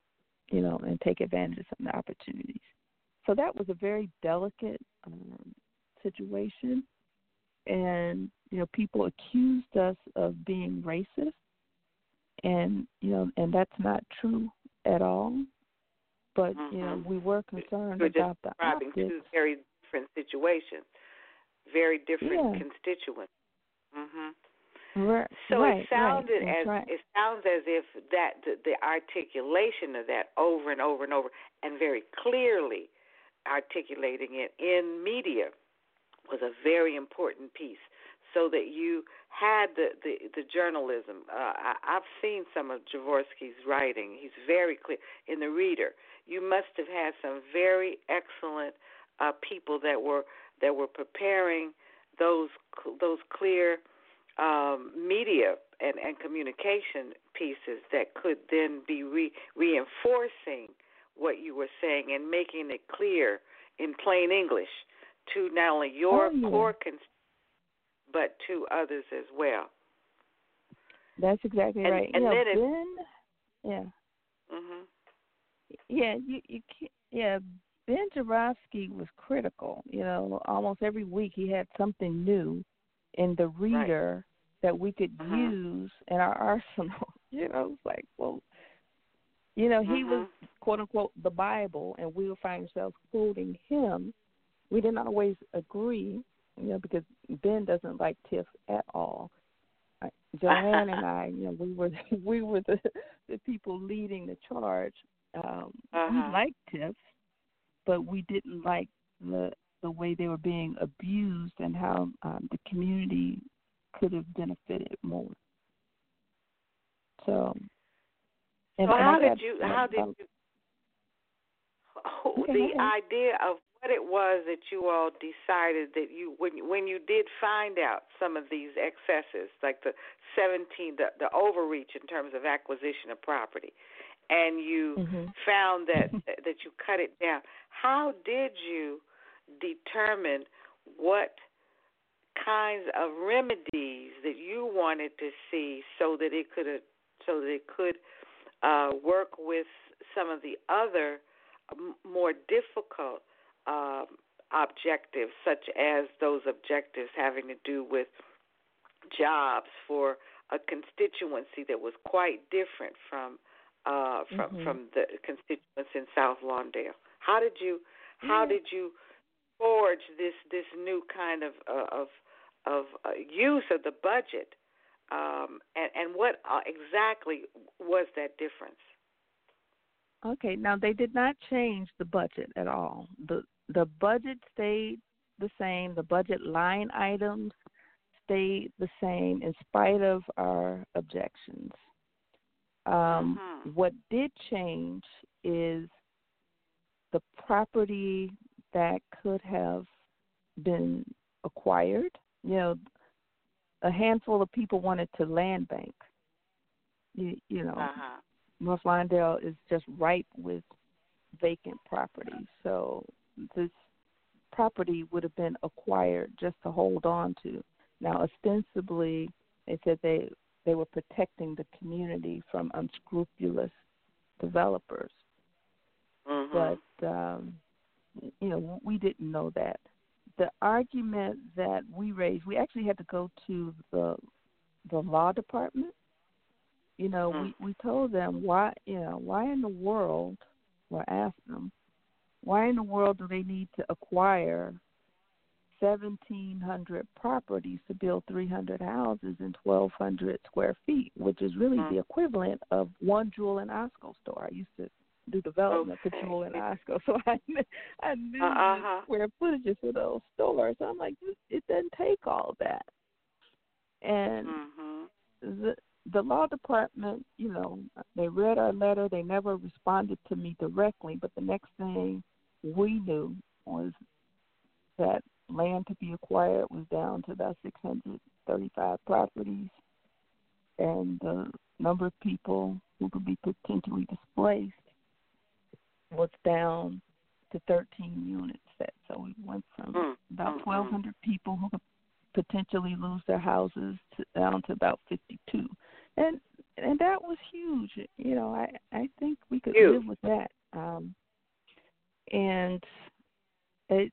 you know, and take advantage of some of the opportunities. So that was a very delicate um, situation, and you know, people accused us of being racist, and you know, and that's not true at all. But you know, Mhm. we were concerned You're just about the describing optics. two very different situations, very different Yeah. constituents. Mhm. Right, So right, it sounded right, as it sounds as if that the, the articulation of that over and over and over and very clearly articulating it in media was a very important piece. So that you had the the, the journalism uh, I, I've seen some of Joravsky's writing. He's very clear in the reader. You must have had some very excellent uh, people that were that were preparing those those clear um, media and, and communication pieces that could then be re- reinforcing what you were saying and making it clear in plain English to not only your Oh, yeah. core but to others as well. That's exactly And- right. and know, then it- Ben, yeah, Mhm. yeah, you you can't, yeah. Ben Joravsky was critical. You know, almost every week he had something new in the reader that we could Mhm. use in our arsenal. You know, it's like, well, you know, he was Mhm. quote unquote the Bible, and we would find ourselves quoting him. We didn't always agree, you know, because Ben doesn't like TIF at all. Joanne and I, you know, we were we were the the people leading the charge. Um, Uh-huh. We liked TIF, but we didn't like the the way they were being abused and how um, the community could have benefited more. So, and, so how did you how did you oh, Okay, the idea of what it was that you all decided that you when you- when you did find out some of these excesses like the 17 the, the overreach in terms of acquisition of property and you Mhm. found that that you cut it down how did you determine what kinds of remedies that you wanted to see so that it could so that it could uh, work with some of the other more difficult um, objectives, such as those objectives having to do with jobs for a constituency that was quite different from uh, from mm-hmm. from the constituents in South Lawndale. How did you how did you forge this this new kind of uh, of of uh, use of the budget, um, and and what uh, exactly was that difference? Okay, now they did not change the budget at all. the The budget stayed the same. The budget line items stayed the same in spite of our objections. Um, mm-hmm. What did change is the property that could have been acquired. You know, a handful of people wanted to land bank. You, you know, uh-huh. North Lawndale is just ripe with vacant property. So this property would have been acquired just to hold on to. Now, ostensibly, they said they they were protecting the community from unscrupulous developers. Mm-hmm. But um, you know, we didn't know that. The argument that we raised, we actually had to go to the the law department. You know, mm. we we told them why, you know, why in the world, or asked them, why in the world do they need to acquire 1,700 properties to build 300 houses in 1,200 square feet, which is really mm-hmm. the equivalent of one Jewel and Osco store. I used to do development okay. Jewel and Osco, so I knew, I knew uh-huh. the square footages for those stores. I'm like, it doesn't take all that. And mm-hmm. the the law department, you know, they read our letter. They never responded to me directly, but the next thing we knew was that land to be acquired was down to about 635 properties, and the number of people who could be potentially displaced was down to 13 units. That so we went from mm. about mm-hmm. 1,200 people who could potentially lose their houses to, down to about 52, and and that was huge. You know, I I think we could huge. live with that. Um, and it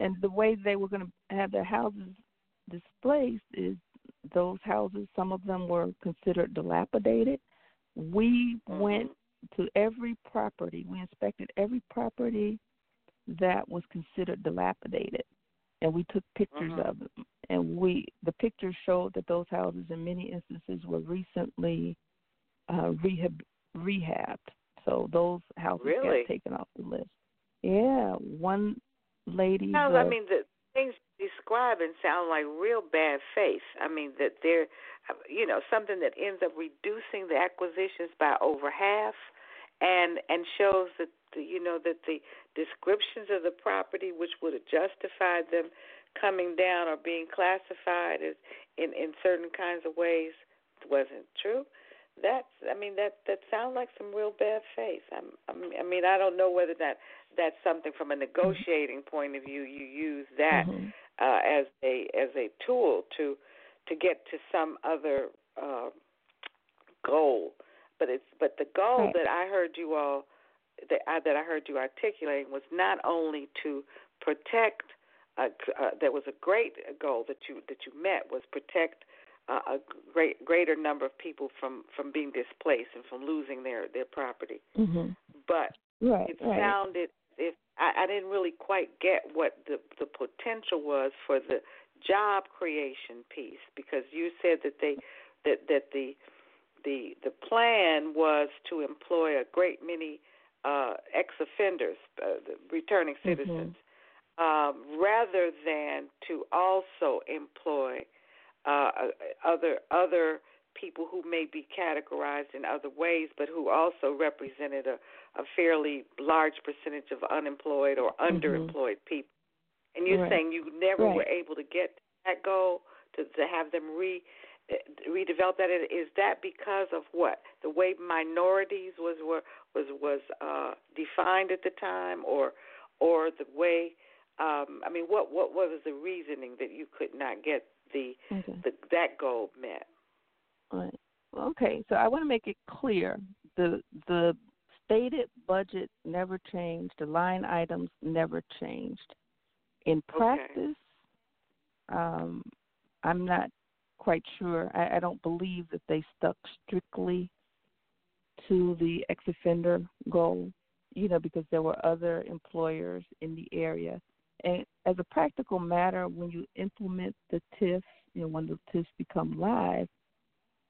and the way they were going to have their houses displaced is those houses some of them were considered dilapidated we mm-hmm. went to every property we inspected every property that was considered dilapidated and we took pictures mm-hmm. of them and we the pictures showed that those houses in many instances were recently uh rehab rehabbed so those houses really? got taken off the list yeah one lady. No, I mean the things describing sound like real bad faith. I mean that they're, you know, something that ends up reducing the acquisitions by over half, and and shows that the, you know that the descriptions of the property which would have justified them coming down or being classified as in in certain kinds of ways wasn't true. That's I mean that that sounds like some real bad faith. I'm, I mean I don't know whether that that's something from a negotiating point of view. You use that mm-hmm. uh, as a as a tool to to get to some other uh, goal. But it's but the goal right. that I heard you all that I, that I heard you articulating was not only to protect. Uh, uh, there was a great goal that you that you met was protect uh, a great greater number of people from from being displaced and from losing their their property. Mm-hmm. But right, it right. sounded if I, I didn't really quite get what the the potential was for the job creation piece because you said that they that that the the the plan was to employ a great many uh, ex offenders, uh, returning Mm-hmm. citizens, mm-hmm. um, rather than to also employ uh, other other people who may be categorized in other ways, but who also represented a, a fairly large percentage of unemployed or Mm-hmm. underemployed people. And you're Right. saying you never Right. were able to get that goal to to have them re redevelop that. Is that because of what the way minorities was were was was uh, defined at the time, or or the way? Um, I mean, what what was the reasoning that you could not get the, Okay. the that goal met? Right. Okay, so I want to make it clear the the stated budget never changed. The line items never changed. In practice, okay. um, I'm not quite sure. I, I don't believe that they stuck strictly to the ex offender goal, you know, because there were other employers in the area. And as a practical matter, when you implement the TIF, you know, when the TIFs become live,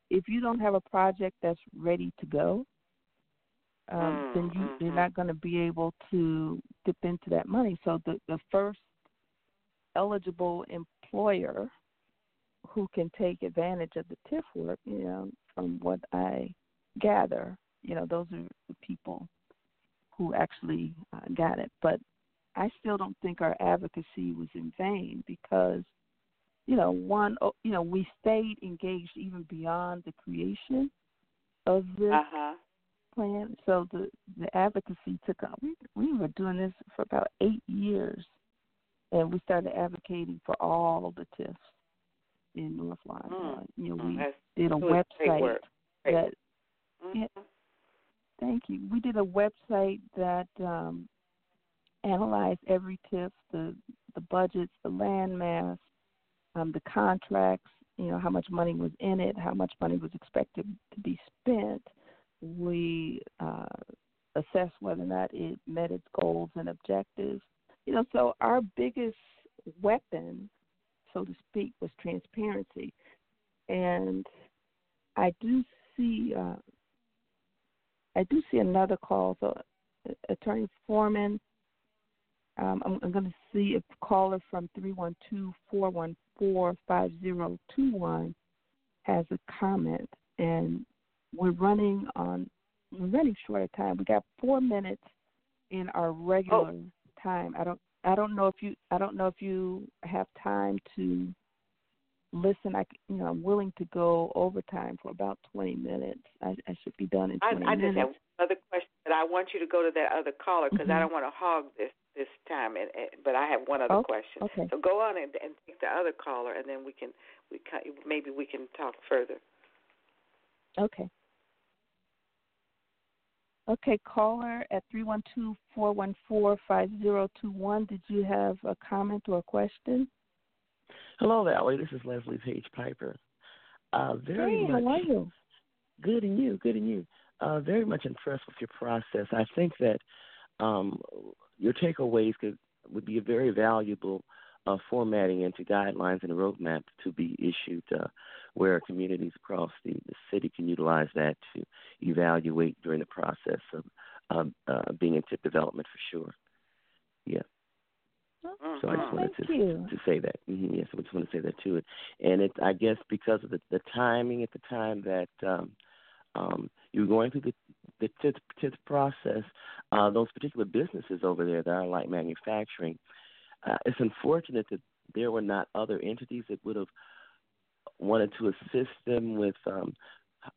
if you don't have a project that's ready to go, um, mm, then you, mm-hmm. you're not going to be able to dip into that money. So the the first eligible employer who can take advantage of the TIF work, you know, from what I gather, you know, those are the people who actually uh, got it. But I still don't think our advocacy was in vain because, you know, one, oh, you know, we stayed engaged even beyond the creation of this uh-huh. plan. So the the advocacy took on. We we were doing this for about eight years, and we started advocating for all the TIFs in North Florida. Mm. Uh, you know, we did a website that. Mm-hmm. Yeah, thank you. We did a website that um, analyzed every TIF, the the budgets, the land mass, um, the contracts. You know how much money was in it, how much money was expected to be spent. We uh, assessed whether or not it met its goals and objectives. You know, so our biggest weapon so to speak, was transparency. And I do see, uh, I do see another call. So, uh, Attorney Foreman, um, I'm, I'm going to see a caller from 312-414-5021 has a comment, and we're running on we're running short of time. We got four minutes in our regular oh. time. I don't I don't know if you I don't know if you have time to listen. I you know I'm willing to go overtime for about 20 minutes. I, I should be done in 20 I, I minutes. I just have other question, but I want you to go to that other caller because mm-hmm. I don't want to hog this this time. And, and but I have one other question. Okay. So go on and, and take the other caller, and then we can we can, maybe we can talk further. Okay. Okay, caller at 312-414-5021. Did you have a comment or a question? Hello, Valerie. This is Leslie Page Piper. Uh, very hey, much, how are you? Good and you, good and you. Uh, very much impressed with your process. I think that um, your takeaways could would be very valuable uh, formatting into guidelines and a roadmap to be issued uh, where communities across the, the, city can utilize that to evaluate during the process of um, uh, being in TIF development for sure. Yeah. So I just wanted to, to say that. Mm-hmm, yes, I just want to say that too. And it, I guess, because of the, the timing at the time that um, um, you were going through the the TIF, TIF process, uh, those particular businesses over there that are like manufacturing, uh, it's unfortunate that there were not other entities that would have wanted to assist them with um,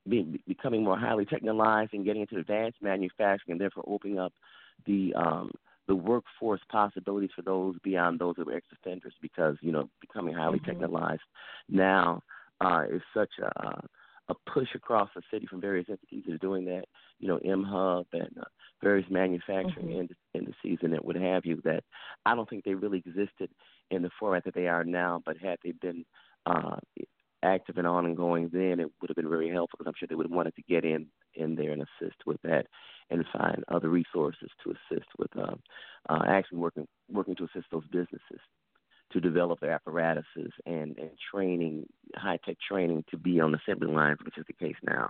being, becoming more highly technologized and getting into advanced manufacturing, and therefore opening up the um, the workforce possibilities for those beyond those that were ex-offenders. Because you know, becoming highly mm-hmm. technologized now uh, is such a a push across the city from various entities that are doing that. You know, mHUB and uh, various manufacturing mm-hmm. indices and what have you. That I don't think they really existed in the format that they are now. But had they been uh, active and ongoing then, it would have been very helpful because I'm sure they would have wanted to get in in there and assist with that and find other resources to assist with uh, uh, actually working working to assist those businesses to develop their apparatuses and, and training, high tech training to be on assembly lines, which is the case now.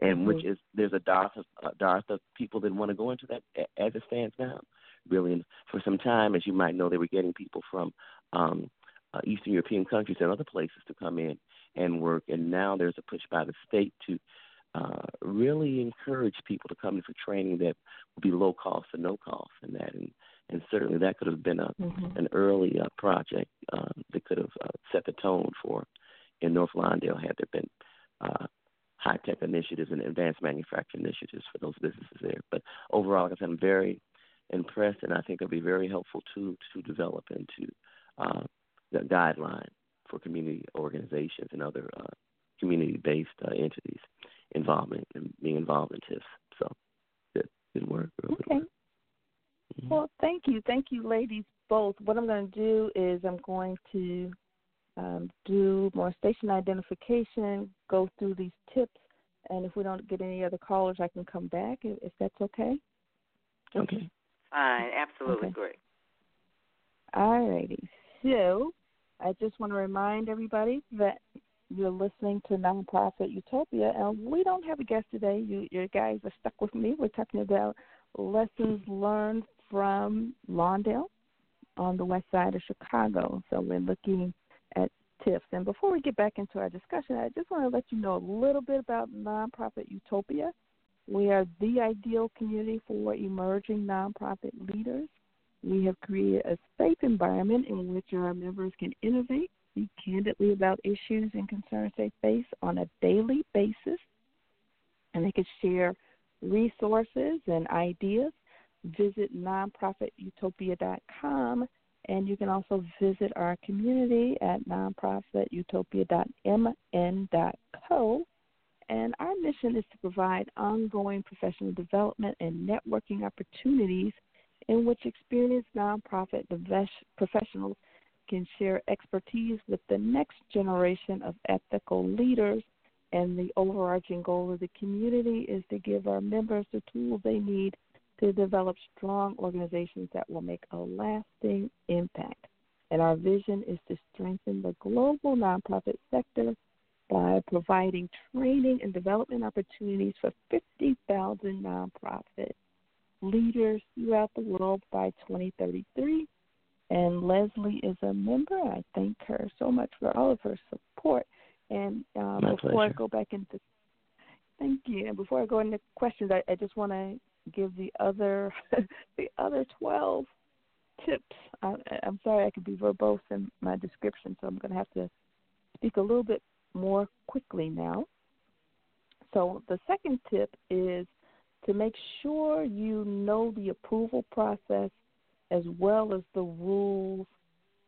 And mm-hmm. which is there's a dearth of, a dearth of people that want to go into that as it stands now. Really, and for some time, as you might know, they were getting people from um, uh, Eastern European countries and other places to come in and work. And now there's a push by the state to uh, really encourage people to come in for training that will be low cost and no cost, and that and and certainly that could have been a mm-hmm. an early uh, project uh, that could have uh, set the tone for in North Lawndale had there been uh, high tech initiatives and advanced manufacturing initiatives for those businesses there. But overall, like I said, I'm very impressed, and I think it'll be very helpful to to develop into uh, the guideline for community organizations and other uh, community based uh, entities involvement and being involved in TIFs. So, good, good work. Okay. Mm-hmm. Well, thank you, thank you, ladies both. What I'm going to do is I'm going to um, do more station identification, go through these tips, and if we don't get any other callers, I can come back if, if that's okay. Okay. Fine, absolutely okay. great. All righty. So I just want to remind everybody that you're listening to Nonprofit Utopia, and we don't have a guest today. You, you guys are stuck with me. We're talking about lessons learned from Lawndale on the west side of Chicago. So we're looking at tips. And before we get back into our discussion, I just want to let you know a little bit about Nonprofit Utopia. We are the ideal community for emerging nonprofit leaders. We have created a safe environment in which our members can innovate, speak candidly about issues and concerns they face on a daily basis, and they can share resources and ideas. Visit nonprofitutopia.com and you can also visit our community at nonprofitutopia.mn.co. And our mission is to provide ongoing professional development and networking opportunities in which experienced nonprofit professionals can share expertise with the next generation of ethical leaders. And the overarching goal of the community is to give our members the tools they need to develop strong organizations that will make a lasting impact. And our vision is to strengthen the global nonprofit sector by providing training and development opportunities for 50,000 nonprofit leaders throughout the world by 2033. And Leslie is a member. I thank her so much for all of her support. And um, before pleasure. I go back into thank you. And before I go into questions, I, I just want to give the other the other 12 tips. I, I'm sorry I could be verbose in my description, so I'm going to have to speak a little bit more quickly now. So the second tip is to make sure you know the approval process as well as the rules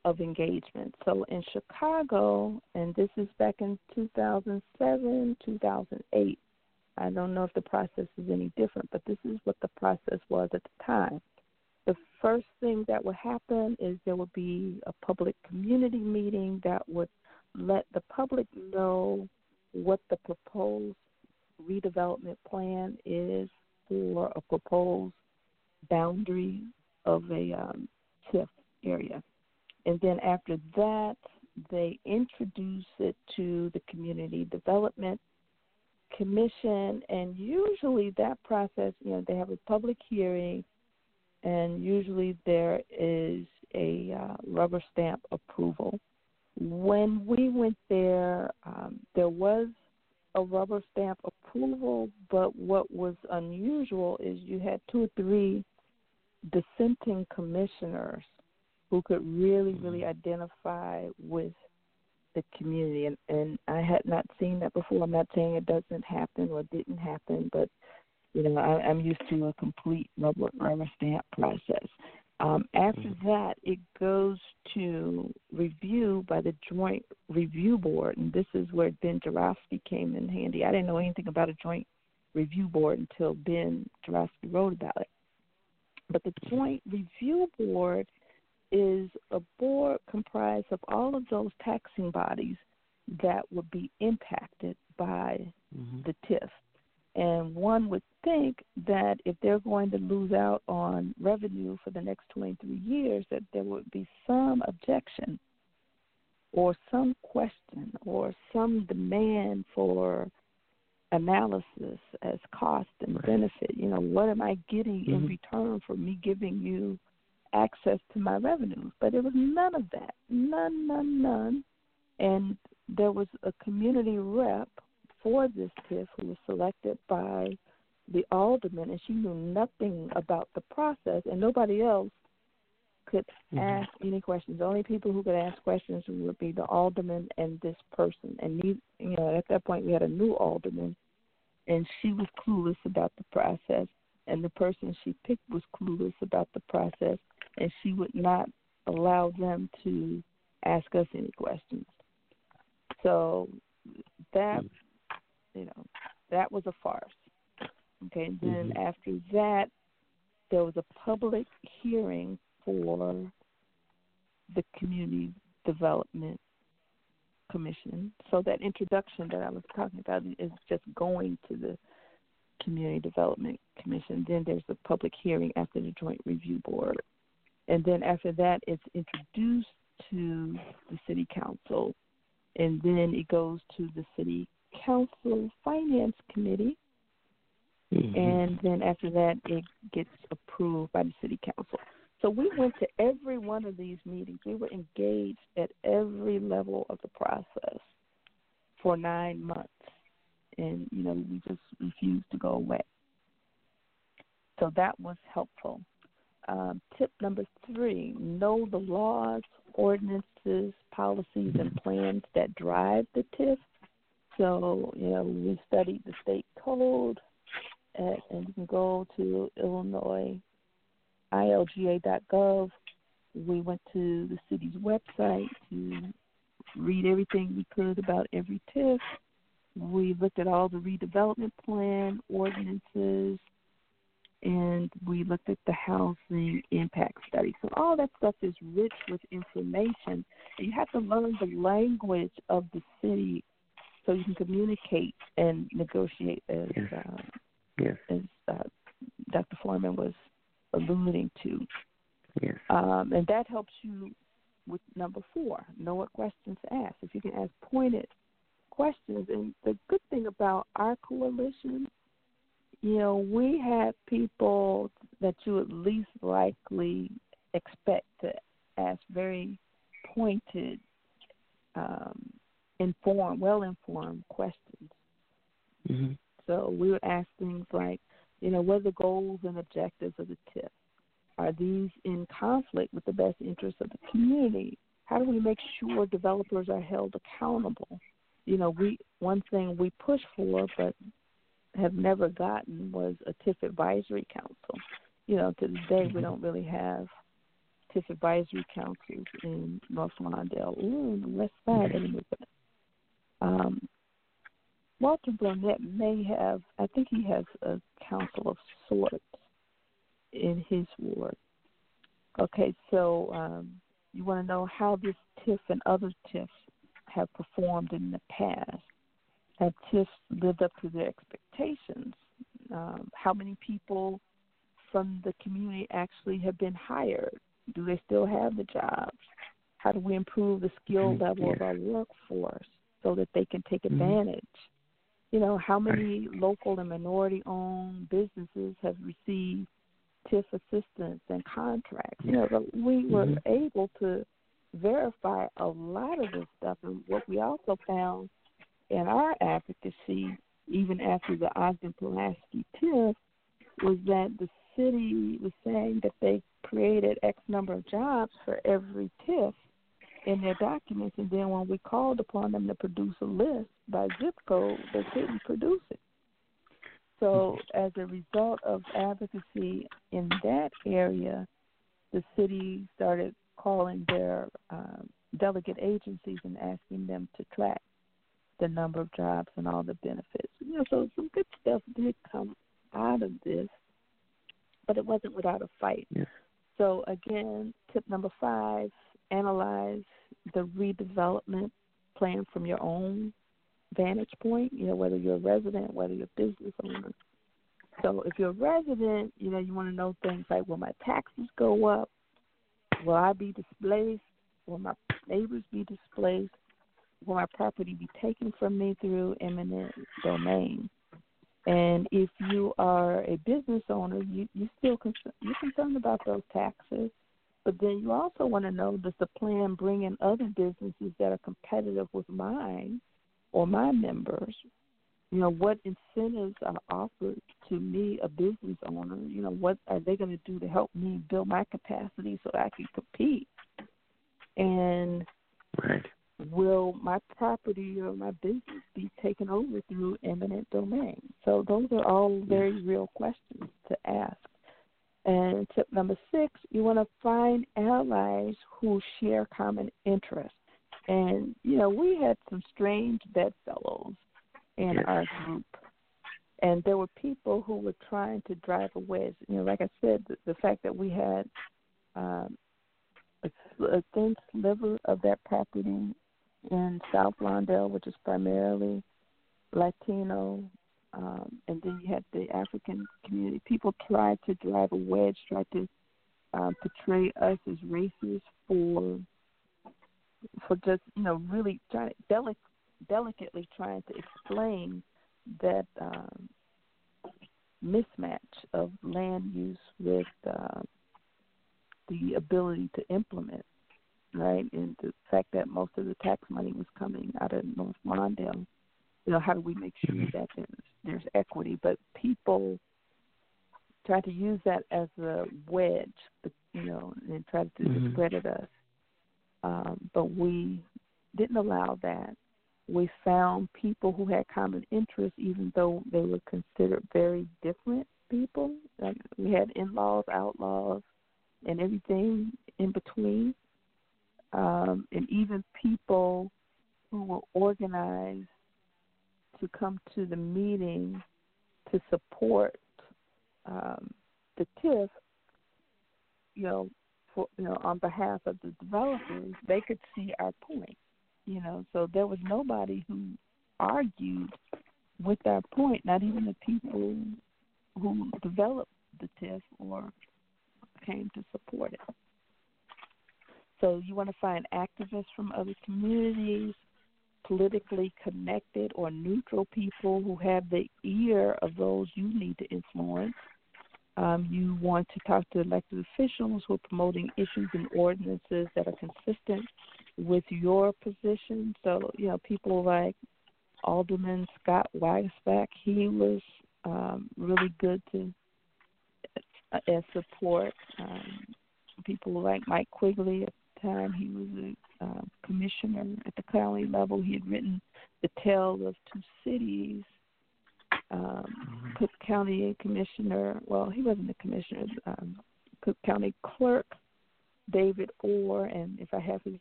of engagement. So in Chicago, and this is back in 2007, 2008, I don't know if the process is any different, but this is what the process was at the time. The first thing that would happen is there would be a public community meeting that would let the public know what the proposed redevelopment plan is for a proposed boundary of a um, TIF area. And then after that, they introduce it to the community development commission, and usually that process, you know, they have a public hearing, and usually there is a uh, rubber stamp approval. When we went there, um, there was a rubber stamp approval, but what was unusual is you had two or three dissenting commissioners who could really, really mm-hmm. identify with the community, and, and I had not seen that before. I'm not saying it doesn't happen or didn't happen, but you know, I, I'm used to a complete rubber, rubber stamp process. Um, after mm-hmm. that, it goes to review by the Joint Review Board, and this is where Ben Joravsky came in handy. I didn't know anything about a Joint Review Board until Ben Joravsky wrote about it. But the Joint Review Board is a board comprised of all of those taxing bodies that would be impacted by mm-hmm. the TIF. And one would think that if they're going to lose out on revenue for the next 23 years, that there would be some objection or some question or some demand for analysis as cost and right. benefit. You know, what am I getting mm-hmm. in return for me giving you access to my revenues. But it was none of that. None, none, none. And there was a community rep for this TIF who was selected by the alderman, and she knew nothing about the process, and nobody else could mm-hmm. ask any questions. The only people who could ask questions would be the alderman and this person. And you know, at that point, we had a new alderman, and she was clueless about the process, and the person she picked was clueless about the process, and she would not allow them to ask us any questions. So that you know that was a farce. Okay, then mm-hmm. after that, there was a public hearing for the community development commission. So that introduction that I was talking about is just going to the community development commission. Then there's the public hearing after the joint review board, and then after that, it's introduced to the city council, and then it goes to the city council finance committee. Mm-hmm. And then after that, it gets approved by the city council. So we went to every one of these meetings. We were engaged at every level of the process for nine months. And, you know, we just refused to go away. So that was helpful. Um, tip number three know the laws, ordinances, policies, and plans that drive the TIF. So, you know, we studied the state code, at, and you can go to Illinois ilga.gov. We went to the city's website to read everything we could about every TIF. We looked at all the redevelopment plan ordinances, and we looked at the housing impact study. So all that stuff is rich with information. You have to learn the language of the city so you can communicate and negotiate as yes. Um, yes. as uh, Dr. Foreman was alluding to. Yes. Um, and that helps you with number four, know what questions to ask. If you can ask pointed questions, and the good thing about our coalition, you know, we had people that you would least likely expect to ask very pointed, um, informed, well informed questions. Mm-hmm. So we would ask things like, you know, what are the goals and objectives of the TIF? Are these in conflict with the best interests of the community? How do we make sure developers are held accountable? You know, we one thing we push for but have never gotten was a TIF advisory council. You know, to this day we mm-hmm. don't really have TIF advisory councils in North Lawndale or in the West Side. But, um, Walter Burnett may have, I think he has a council of sorts in his ward. Okay, so um, you want to know how this TIF and other TIFs have performed in the past. Have TIFs lived up to their expectations? Um, how many people from the community actually have been hired? Do they still have the jobs? How do we improve the skill mm-hmm. level of our workforce so that they can take mm-hmm. advantage? You know, how many local and minority owned businesses have received TIF assistance and contracts? You know, we were mm-hmm. able to verify a lot of this stuff. And what we also found in our advocacy, even after the Ogden Pulaski TIF, was that the city was saying that they created X number of jobs for every TIF in their documents, and then when we called upon them to produce a list by zip code, they couldn't produce it. So, as a result of advocacy in that area, the city started calling their um, delegate agencies and asking them to track the number of jobs and all the benefits. You know, so some good stuff did come out of this, but it wasn't without a fight. Yes. So again, tip number five: analyze the redevelopment plan from your own vantage point, you know, whether you're a resident, whether you're a business owner. So if you're a resident, you know, you want to know things like will my taxes go up? Will I be displaced? Will my neighbors be displaced? Will my property be taken from me through eminent domain? And if you are a business owner, you you still you're concerned about those taxes. But then you also want to know does the plan bring in other businesses that are competitive with mine or my members? You know, what incentives are offered to me, a business owner? You know, what are they going to do to help me build my capacity so I can compete? And right. Will my property or my business be taken over through eminent domain? So those are all very real questions to ask. And tip number six, you want to find allies who share common interests. And, you know, we had some strange bedfellows in our group. and there were people who were trying to drive a wedge. You know, like I said, the, the fact that we had um, a, a thin sliver of that property in South Lawndale, which is primarily Latino, um, and then you had the African community. People tried to drive a wedge, tried to uh, portray us as racist for for just you know really trying delic- delicately trying to explain that um, mismatch of land use with uh, the ability to implement, right? And the fact that most of the tax money was coming out of North Lawndale. You know, how do we make sure mm-hmm. that there's, there's equity? But people try to use that as a wedge, you know, and try to mm-hmm. discredit us. Um, but we didn't allow that we found people who had common interests, even though they were considered very different people. Like we had in-laws, outlaws, and everything in between, um, and even people who were organized to come to the meeting to support um, the TIF. You know, for you know, on behalf of the developers, they could see our point you know, so there was nobody who argued with our point, not even the people who developed the TIF or came to support it. So you want to find activists from other communities, politically connected or neutral people who have the ear of those you need to influence. Um, you want to talk to elected officials who are promoting issues and ordinances that are consistent with your position. So, you know, people like Alderman Scott Waguespack, he was um, really good to uh, as support. Um, people like Mike Quigley time, he was a uh, commissioner at the county level. He had written The Tale of Two Cities. Um, mm-hmm. Cook County Commissioner, well, he wasn't a commissioner, um, Cook County Clerk David Orr, and if I have his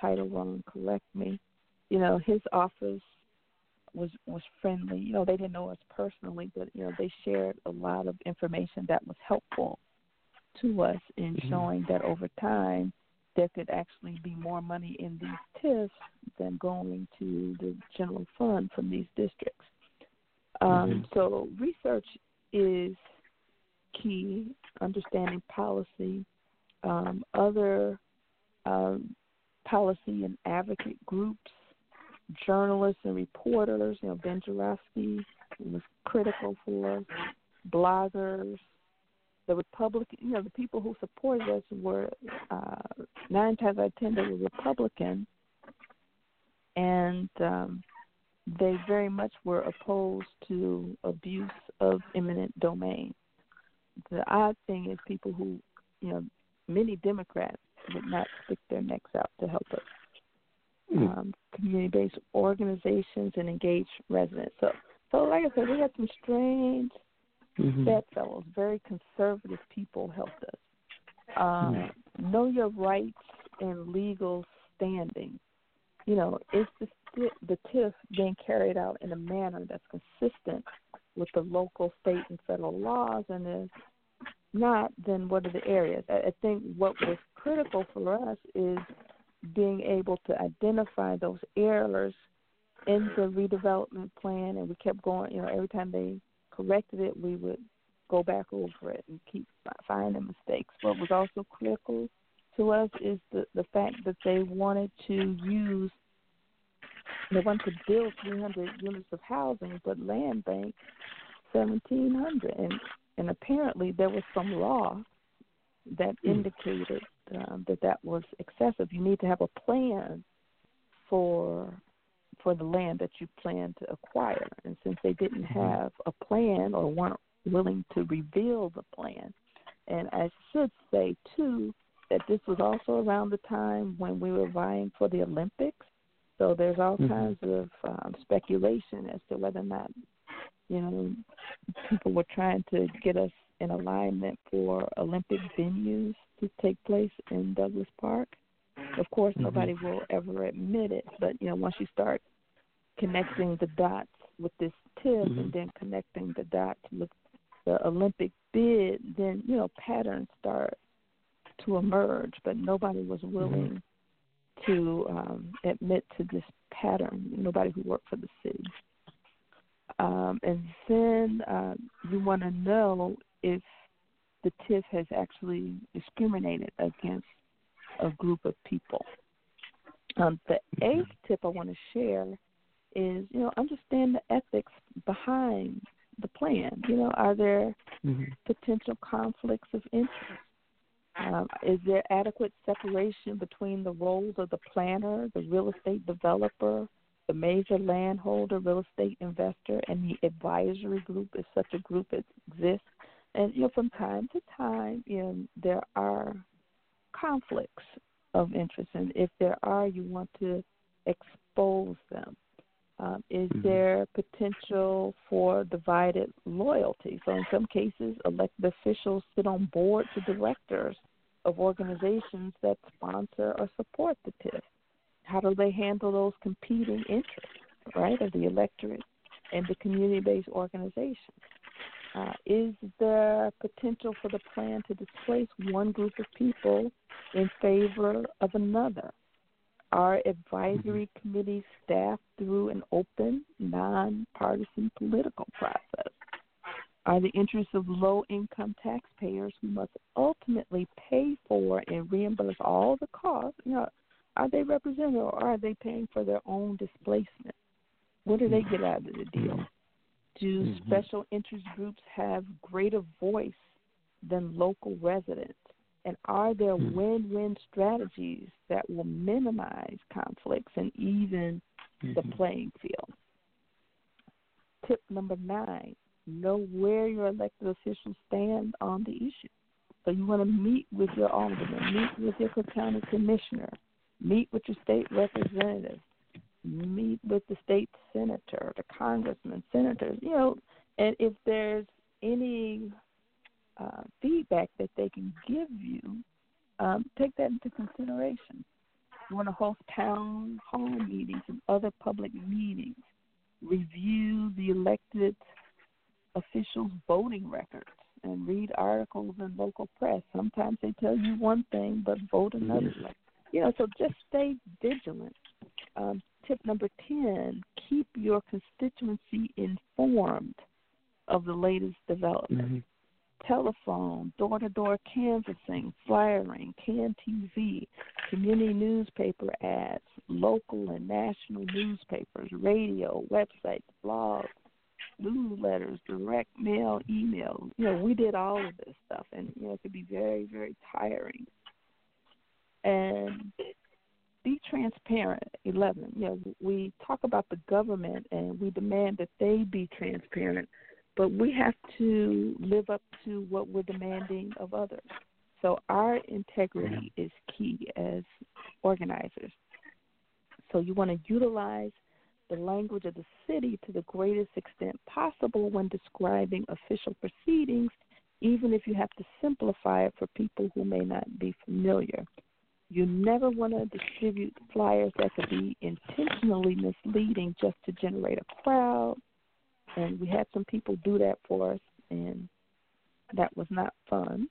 title wrong, correct me. You know, his office was was friendly. You know, they didn't know us personally, but you know, they shared a lot of information that was helpful to us in mm-hmm. showing that over time there could actually be more money in these TIFs than going to the general fund from these districts. Um, mm-hmm. So research is key, understanding policy. Um, other um, policy and advocate groups, journalists and reporters. You know, Ben Joravsky was critical for bloggers. The Republican, you know, the people who supported us were uh, nine times out of ten they were Republican, and um, they very much were opposed to abuse of eminent domain. The odd thing is people who, you know, many Democrats would not stick their necks out to help us. Mm. Um, community-based organizations and engaged residents. So, so like I said, we had some strange mm-hmm. bedfellows. Very conservative people helped us. Um, mm. Know your rights and legal standing. You know, is the the TIF being carried out in a manner that's consistent with the local, state, and federal laws, and if not, then what are the areas? I, I think what was critical for us is being able to identify those errors in the redevelopment plan, and we kept going. You know, every time they corrected it, we would go back over it and keep finding mistakes. What was also critical to us is the the fact that they wanted to use they wanted to build 300 units of housing, but land bank 1,700, and and apparently there was some law that hmm. indicated um, that that was excessive. You need to have a plan for for the land that you plan to acquire, and since they didn't mm-hmm. have a plan or weren't willing to reveal the plan, and I should say too that this was also around the time when we were vying for the Olympics. So there's all mm-hmm. kinds of um, speculation as to whether or not you know, people were trying to get us in alignment for Olympic venues to take place in Douglas Park. Of course, mm-hmm. nobody will ever admit it, but you know, once you start connecting the dots with this TIF Mhm. and then connecting the dots with the Olympic bid, then you know patterns start to emerge, but nobody was willing to um, admit to this pattern. Nobody who worked for the city. Um, and then uh, you want to know if the TIF has actually discriminated against a group of people. Um, the eighth tip I want to share is, you know, understand the ethics behind the plan. You know, are there Mhm. potential conflicts of interest? Um, is there adequate separation between the roles of the planner, the real estate developer, the major landholder, real estate investor, and the advisory group if such a group exists? And you know, from time to time, you know, there are conflicts of interest, and if there are, you want to expose them. Um, is Mhm. there potential for divided loyalty? So, in some cases, elected officials sit on boards of directors of organizations that sponsor or support the TIF. How do they handle those competing interests, right, of the electorate and the community based organizations? Uh, is there potential for the plan to displace one group of people in favor of another? Are advisory committees staffed through an open, nonpartisan political process? Are the interests of low income taxpayers who must ultimately pay for and reimburse all the costs, you know, are they represented or are they paying for their own displacement? What do they get out of the deal? Do Mhm. special interest groups have greater voice than local residents? And are there Mhm. win win strategies that will minimize conflicts and even the Mhm. playing field? Tip number nine know where your elected officials stand on the issue. So you want to meet with your alderman, meet with your County commissioner, meet with your state representative, meet with the state senator, the congressman, senators, you know, and if there's any uh, feedback that they can give you, um, take that into consideration. You want to host town hall meetings and other public meetings. Review the elected officials' voting records and read articles in local press. Sometimes they tell you one thing, but vote another Yes. way. You know, so just stay vigilant. Um, tip number 10 keep your constituency informed of the latest developments. Mhm. Telephone, door to door canvassing, flyering, CAN TV, community newspaper ads, local and national newspapers, radio, websites, blogs, newsletters, direct mail, email. You know, we did all of this stuff, and you know, it could be very, very tiring. And be transparent. Eleven. You know, we talk about the government, and we demand that they be transparent, but we have to live up to what we're demanding of others. So our integrity is key as organizers. So you want to utilize the language of the city to the greatest extent possible when describing official proceedings, even if you have to simplify it for people who may not be familiar. You never want to distribute flyers that could be intentionally misleading just to generate a crowd. And we had some people do that for us, and that was not fun.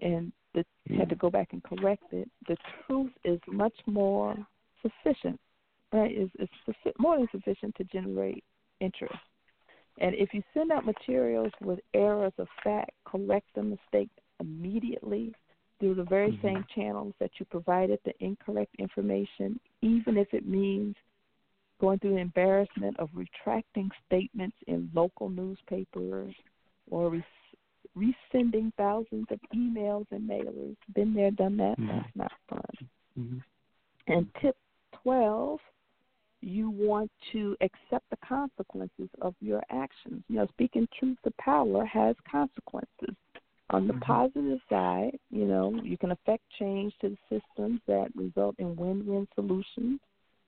And the, had to go back and correct it. The truth is much more sufficient right, is, more than sufficient to generate interest. And if you send out materials with errors of fact, correct the mistake immediately through the very Mhm. same channels that you provided the incorrect information, even if it means going through the embarrassment of retracting statements in local newspapers or res- resending thousands of emails and mailers. Been there, done that. Mhm. That's not fun. Mhm. And tip 12, you want to accept the consequences of your actions. You know, speaking truth to power has consequences. On the Mhm. positive side, you know, you can affect change to the systems that result in win win solutions,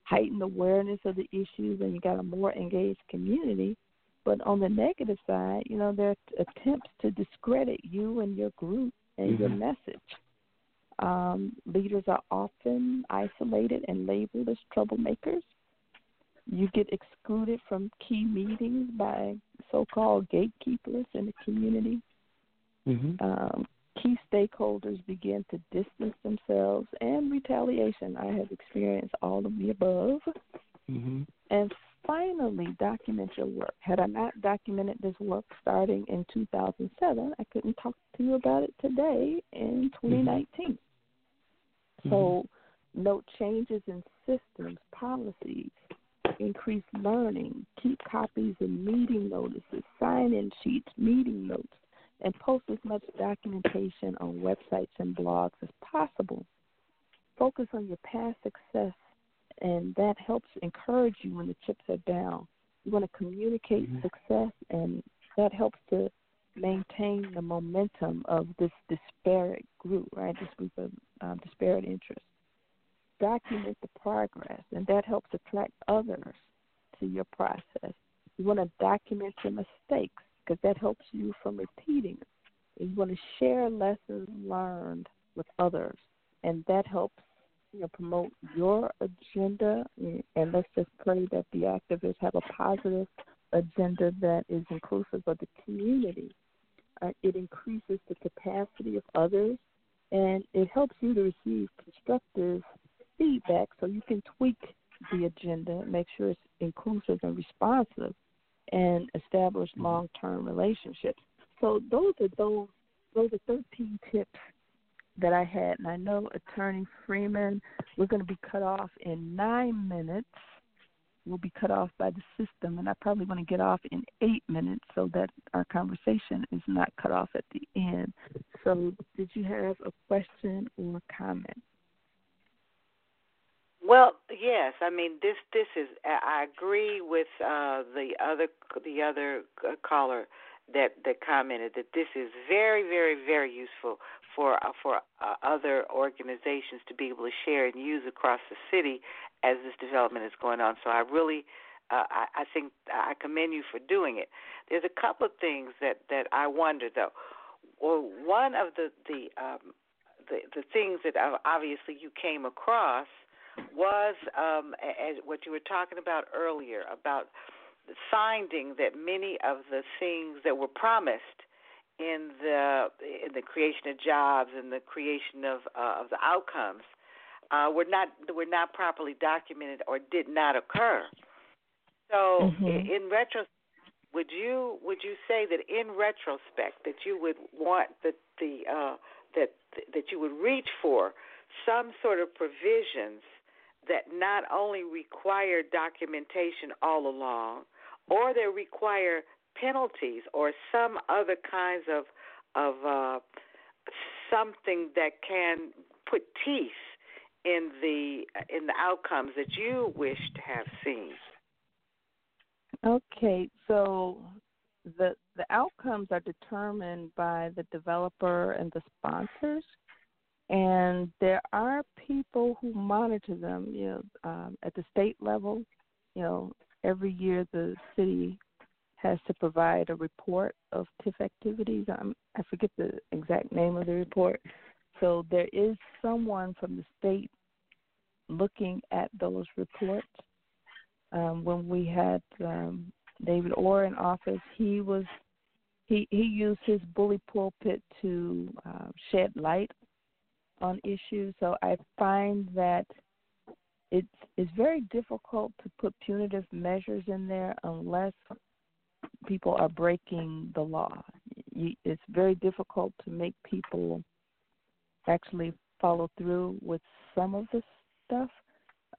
heighten awareness of the issues, and you got a more engaged community. But on the negative side, you know, there are attempts to discredit you and your group and your Mhm. message. Um, leaders are often isolated and labeled as troublemakers. you get excluded from key meetings by so-called gatekeepers in the community. Mm-hmm. Um, key stakeholders begin to distance themselves, and retaliation. I have experienced all of the above. Mm-hmm. And finally, document your work. Had I not documented this work starting in 2007, I couldn't talk to you about it today in 2019. Mm-hmm. So, note changes in systems, policies, increase learning, keep copies of meeting notices, sign in sheets, meeting notes, and post as much documentation on websites and blogs as possible. Focus on your past success, and that helps encourage you when the chips are down. You want to communicate Mhm. success, and that helps to maintain the momentum of this disparate group, right? This group of um, disparate interests. Document the progress, and that helps attract others to your process. You want to document your mistakes because that helps you from repeating. You want to share lessons learned with others, and that helps you know promote your agenda. And let's just pray that the activists have a positive agenda that is inclusive of the community. Uh, it increases the capacity of others, and it helps you to receive constructive feedback so you can tweak the agenda, make sure it's inclusive and responsive, and establish mm-hmm. long term relationships. So those are those those are thirteen tips that I had, and I know Attorney Freeman, we're going to be cut off in nine minutes. We'll be cut off by the system, and I probably want to get off in eight minutes so that our conversation is not cut off at the end. So, did you have a question or comment? Well, yes. I mean, this this is. I agree with uh, the other the other uh, caller that that commented that this is very very very useful for uh, for uh, other organizations to be able to share and use across the city as this development is going on. So I really. Uh, I, I think I commend you for doing it. There's a couple of things that that I wonder though. Well, one of the the um, the, the things that obviously you came across was um, as what you were talking about earlier about finding that many of the things that were promised in the in the creation of jobs and the creation of uh, of the outcomes uh, were not were not properly documented or did not occur. So, mm-hmm. in, in retrospect, would you would you say that in retrospect that you would want that the uh, that that you would reach for some sort of provisions that not only require documentation all along, or they require penalties or some other kinds of of uh, something that can put teeth in the in the outcomes that you wish to have seen. Okay, so the the outcomes are determined by the developer and the sponsors and there are people who monitor them. You know, um, at the state level, you know, every year the city has to provide a report of TIF activities. Um, I forget the exact name of the report. So there is someone from the state looking at those reports. Um, when we had um, David Orr in office, he was he he used his bully pulpit to uh, shed light on issues. So I find that it's it's very difficult to put punitive measures in there unless people are breaking the law. It's very difficult to make people actually follow through with some of the stuff.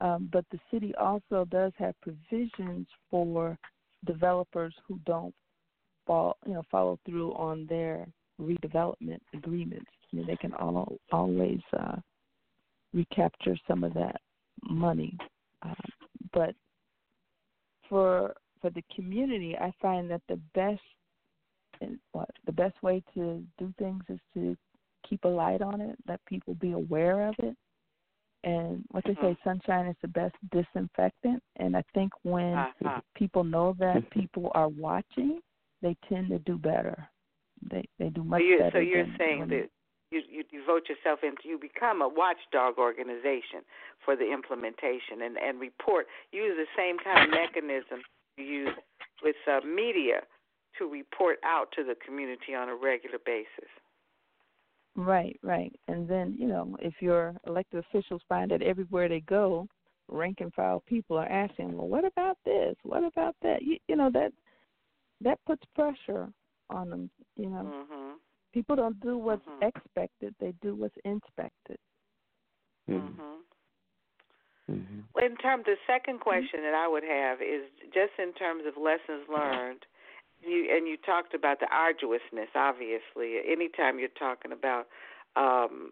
Um, but the city also does have provisions for developers who don't fall, you know, follow through on their redevelopment agreements. You know, they can all, always uh, recapture some of that money. Uh, but for for the community, I find that the best what the best way to do things is to keep a light on it, let people be aware of it. And what they say, Mm-hmm. sunshine is the best disinfectant. And I think when Uh-huh. people know that people are watching, they tend to do better. They they do much so you're, better. so you're saying that you, you devote yourself into you become a watchdog organization for the implementation and and report use the same kind of mechanism you use with uh, media to report out to the community on a regular basis. Right, right. And then, you know, if your elected officials find that everywhere they go, rank and file people are asking, well, what about this? What about that? You, you know, that that puts pressure on them. You know, mm-hmm. People don't do what's mm-hmm. expected; they do what's inspected. Mm-hmm. Mm-hmm. Well, in terms, the second question that I would have is just in terms of lessons learned. You and you talked about the arduousness. Obviously, anytime you're talking about um,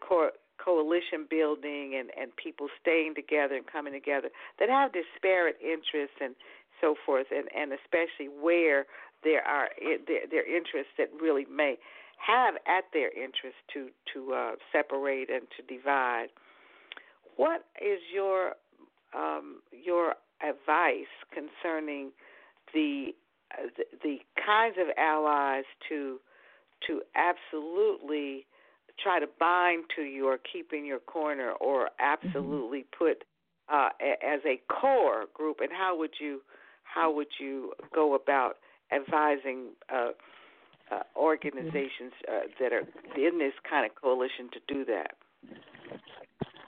co- coalition building and and people staying together and coming together that have disparate interests and so forth, and and especially where there are their, their interests that really may have at their interest to to uh, separate and to divide. What is your um, your advice concerning the, uh, the the kinds of allies to to absolutely try to bind to you or keep in your corner or absolutely mm-hmm. put uh, as a core group and how would you how would you go about advising uh, uh, organizations uh, that are in this kind of coalition to do that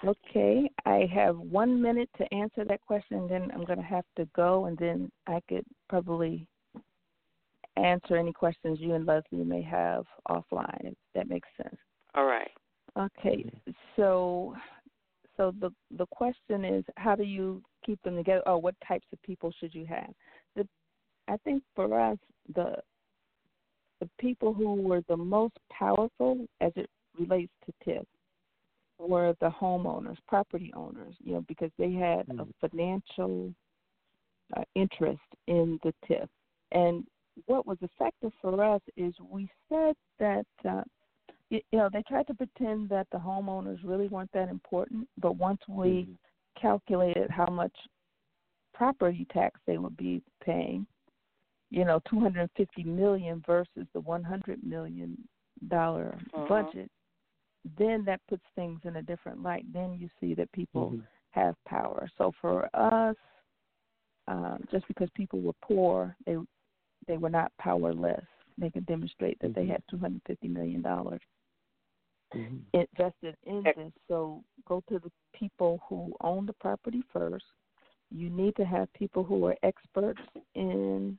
Okay, I have one minute to answer that question, then I'm going to have to go, and then I could probably answer any questions you and Leslie may have offline, if that makes sense. All right. Okay, so so the the question is, how do you keep them together? Or what types of people should you have? The, I think for us, the the people who were the most powerful as it relates to TIF were the homeowners, property owners, you know, because they had mm-hmm. a financial uh, interest in the TIF. And what was effective for us is we said that, uh, you, you know, they tried to pretend that the homeowners really weren't that important, but once we mm-hmm. calculated how much property tax they would be paying, you know, 250 million versus the 100 million dollar uh-huh. budget, then that puts things in a different light. Then you see that people mm-hmm. have power. So for us, um, just because people were poor, they they were not powerless. They could demonstrate that mm-hmm. they had two hundred fifty million dollars mm-hmm. invested in this. So go to the people who own the property first. You need to have people who are experts in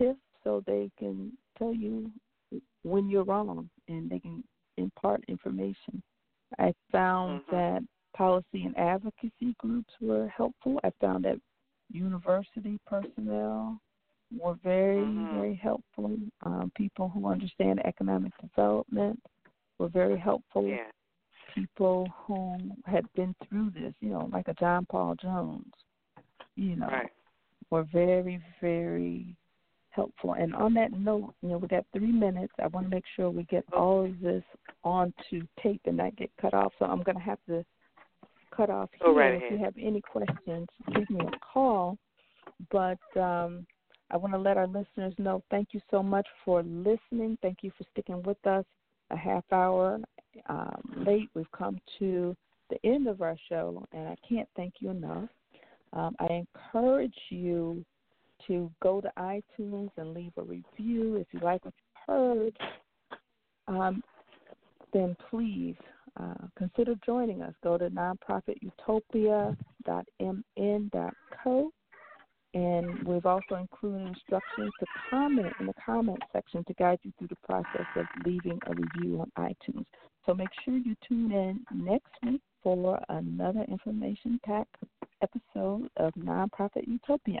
TIF so they can tell you when you're wrong and they can impart information. I found mm-hmm. that policy and advocacy groups were helpful. I found that university personnel were very, mm-hmm. very helpful. Um, people who understand economic development were very helpful. Yeah. People who had been through this, you know, like a John Paul Jones, you know, right. were very, very helpful. And on that note, you know, we got three minutes. I want to make sure we get all of this onto tape and not get cut off. So I'm going to have to cut off here. Go right if you have any questions, give me a call. But um, I want to let our listeners know thank you so much for listening. Thank you for sticking with us a half hour um, late. We've come to the end of our show, and I can't thank you enough. Um, I encourage you to go to iTunes and leave a review if you like what you heard. Um, then please uh, consider joining us. Go to nonprofitutopia.mn.co. And we've also included instructions to comment in the comment section to guide you through the process of leaving a review on iTunes. So make sure you tune in next week for another information packed episode of Nonprofit Utopia.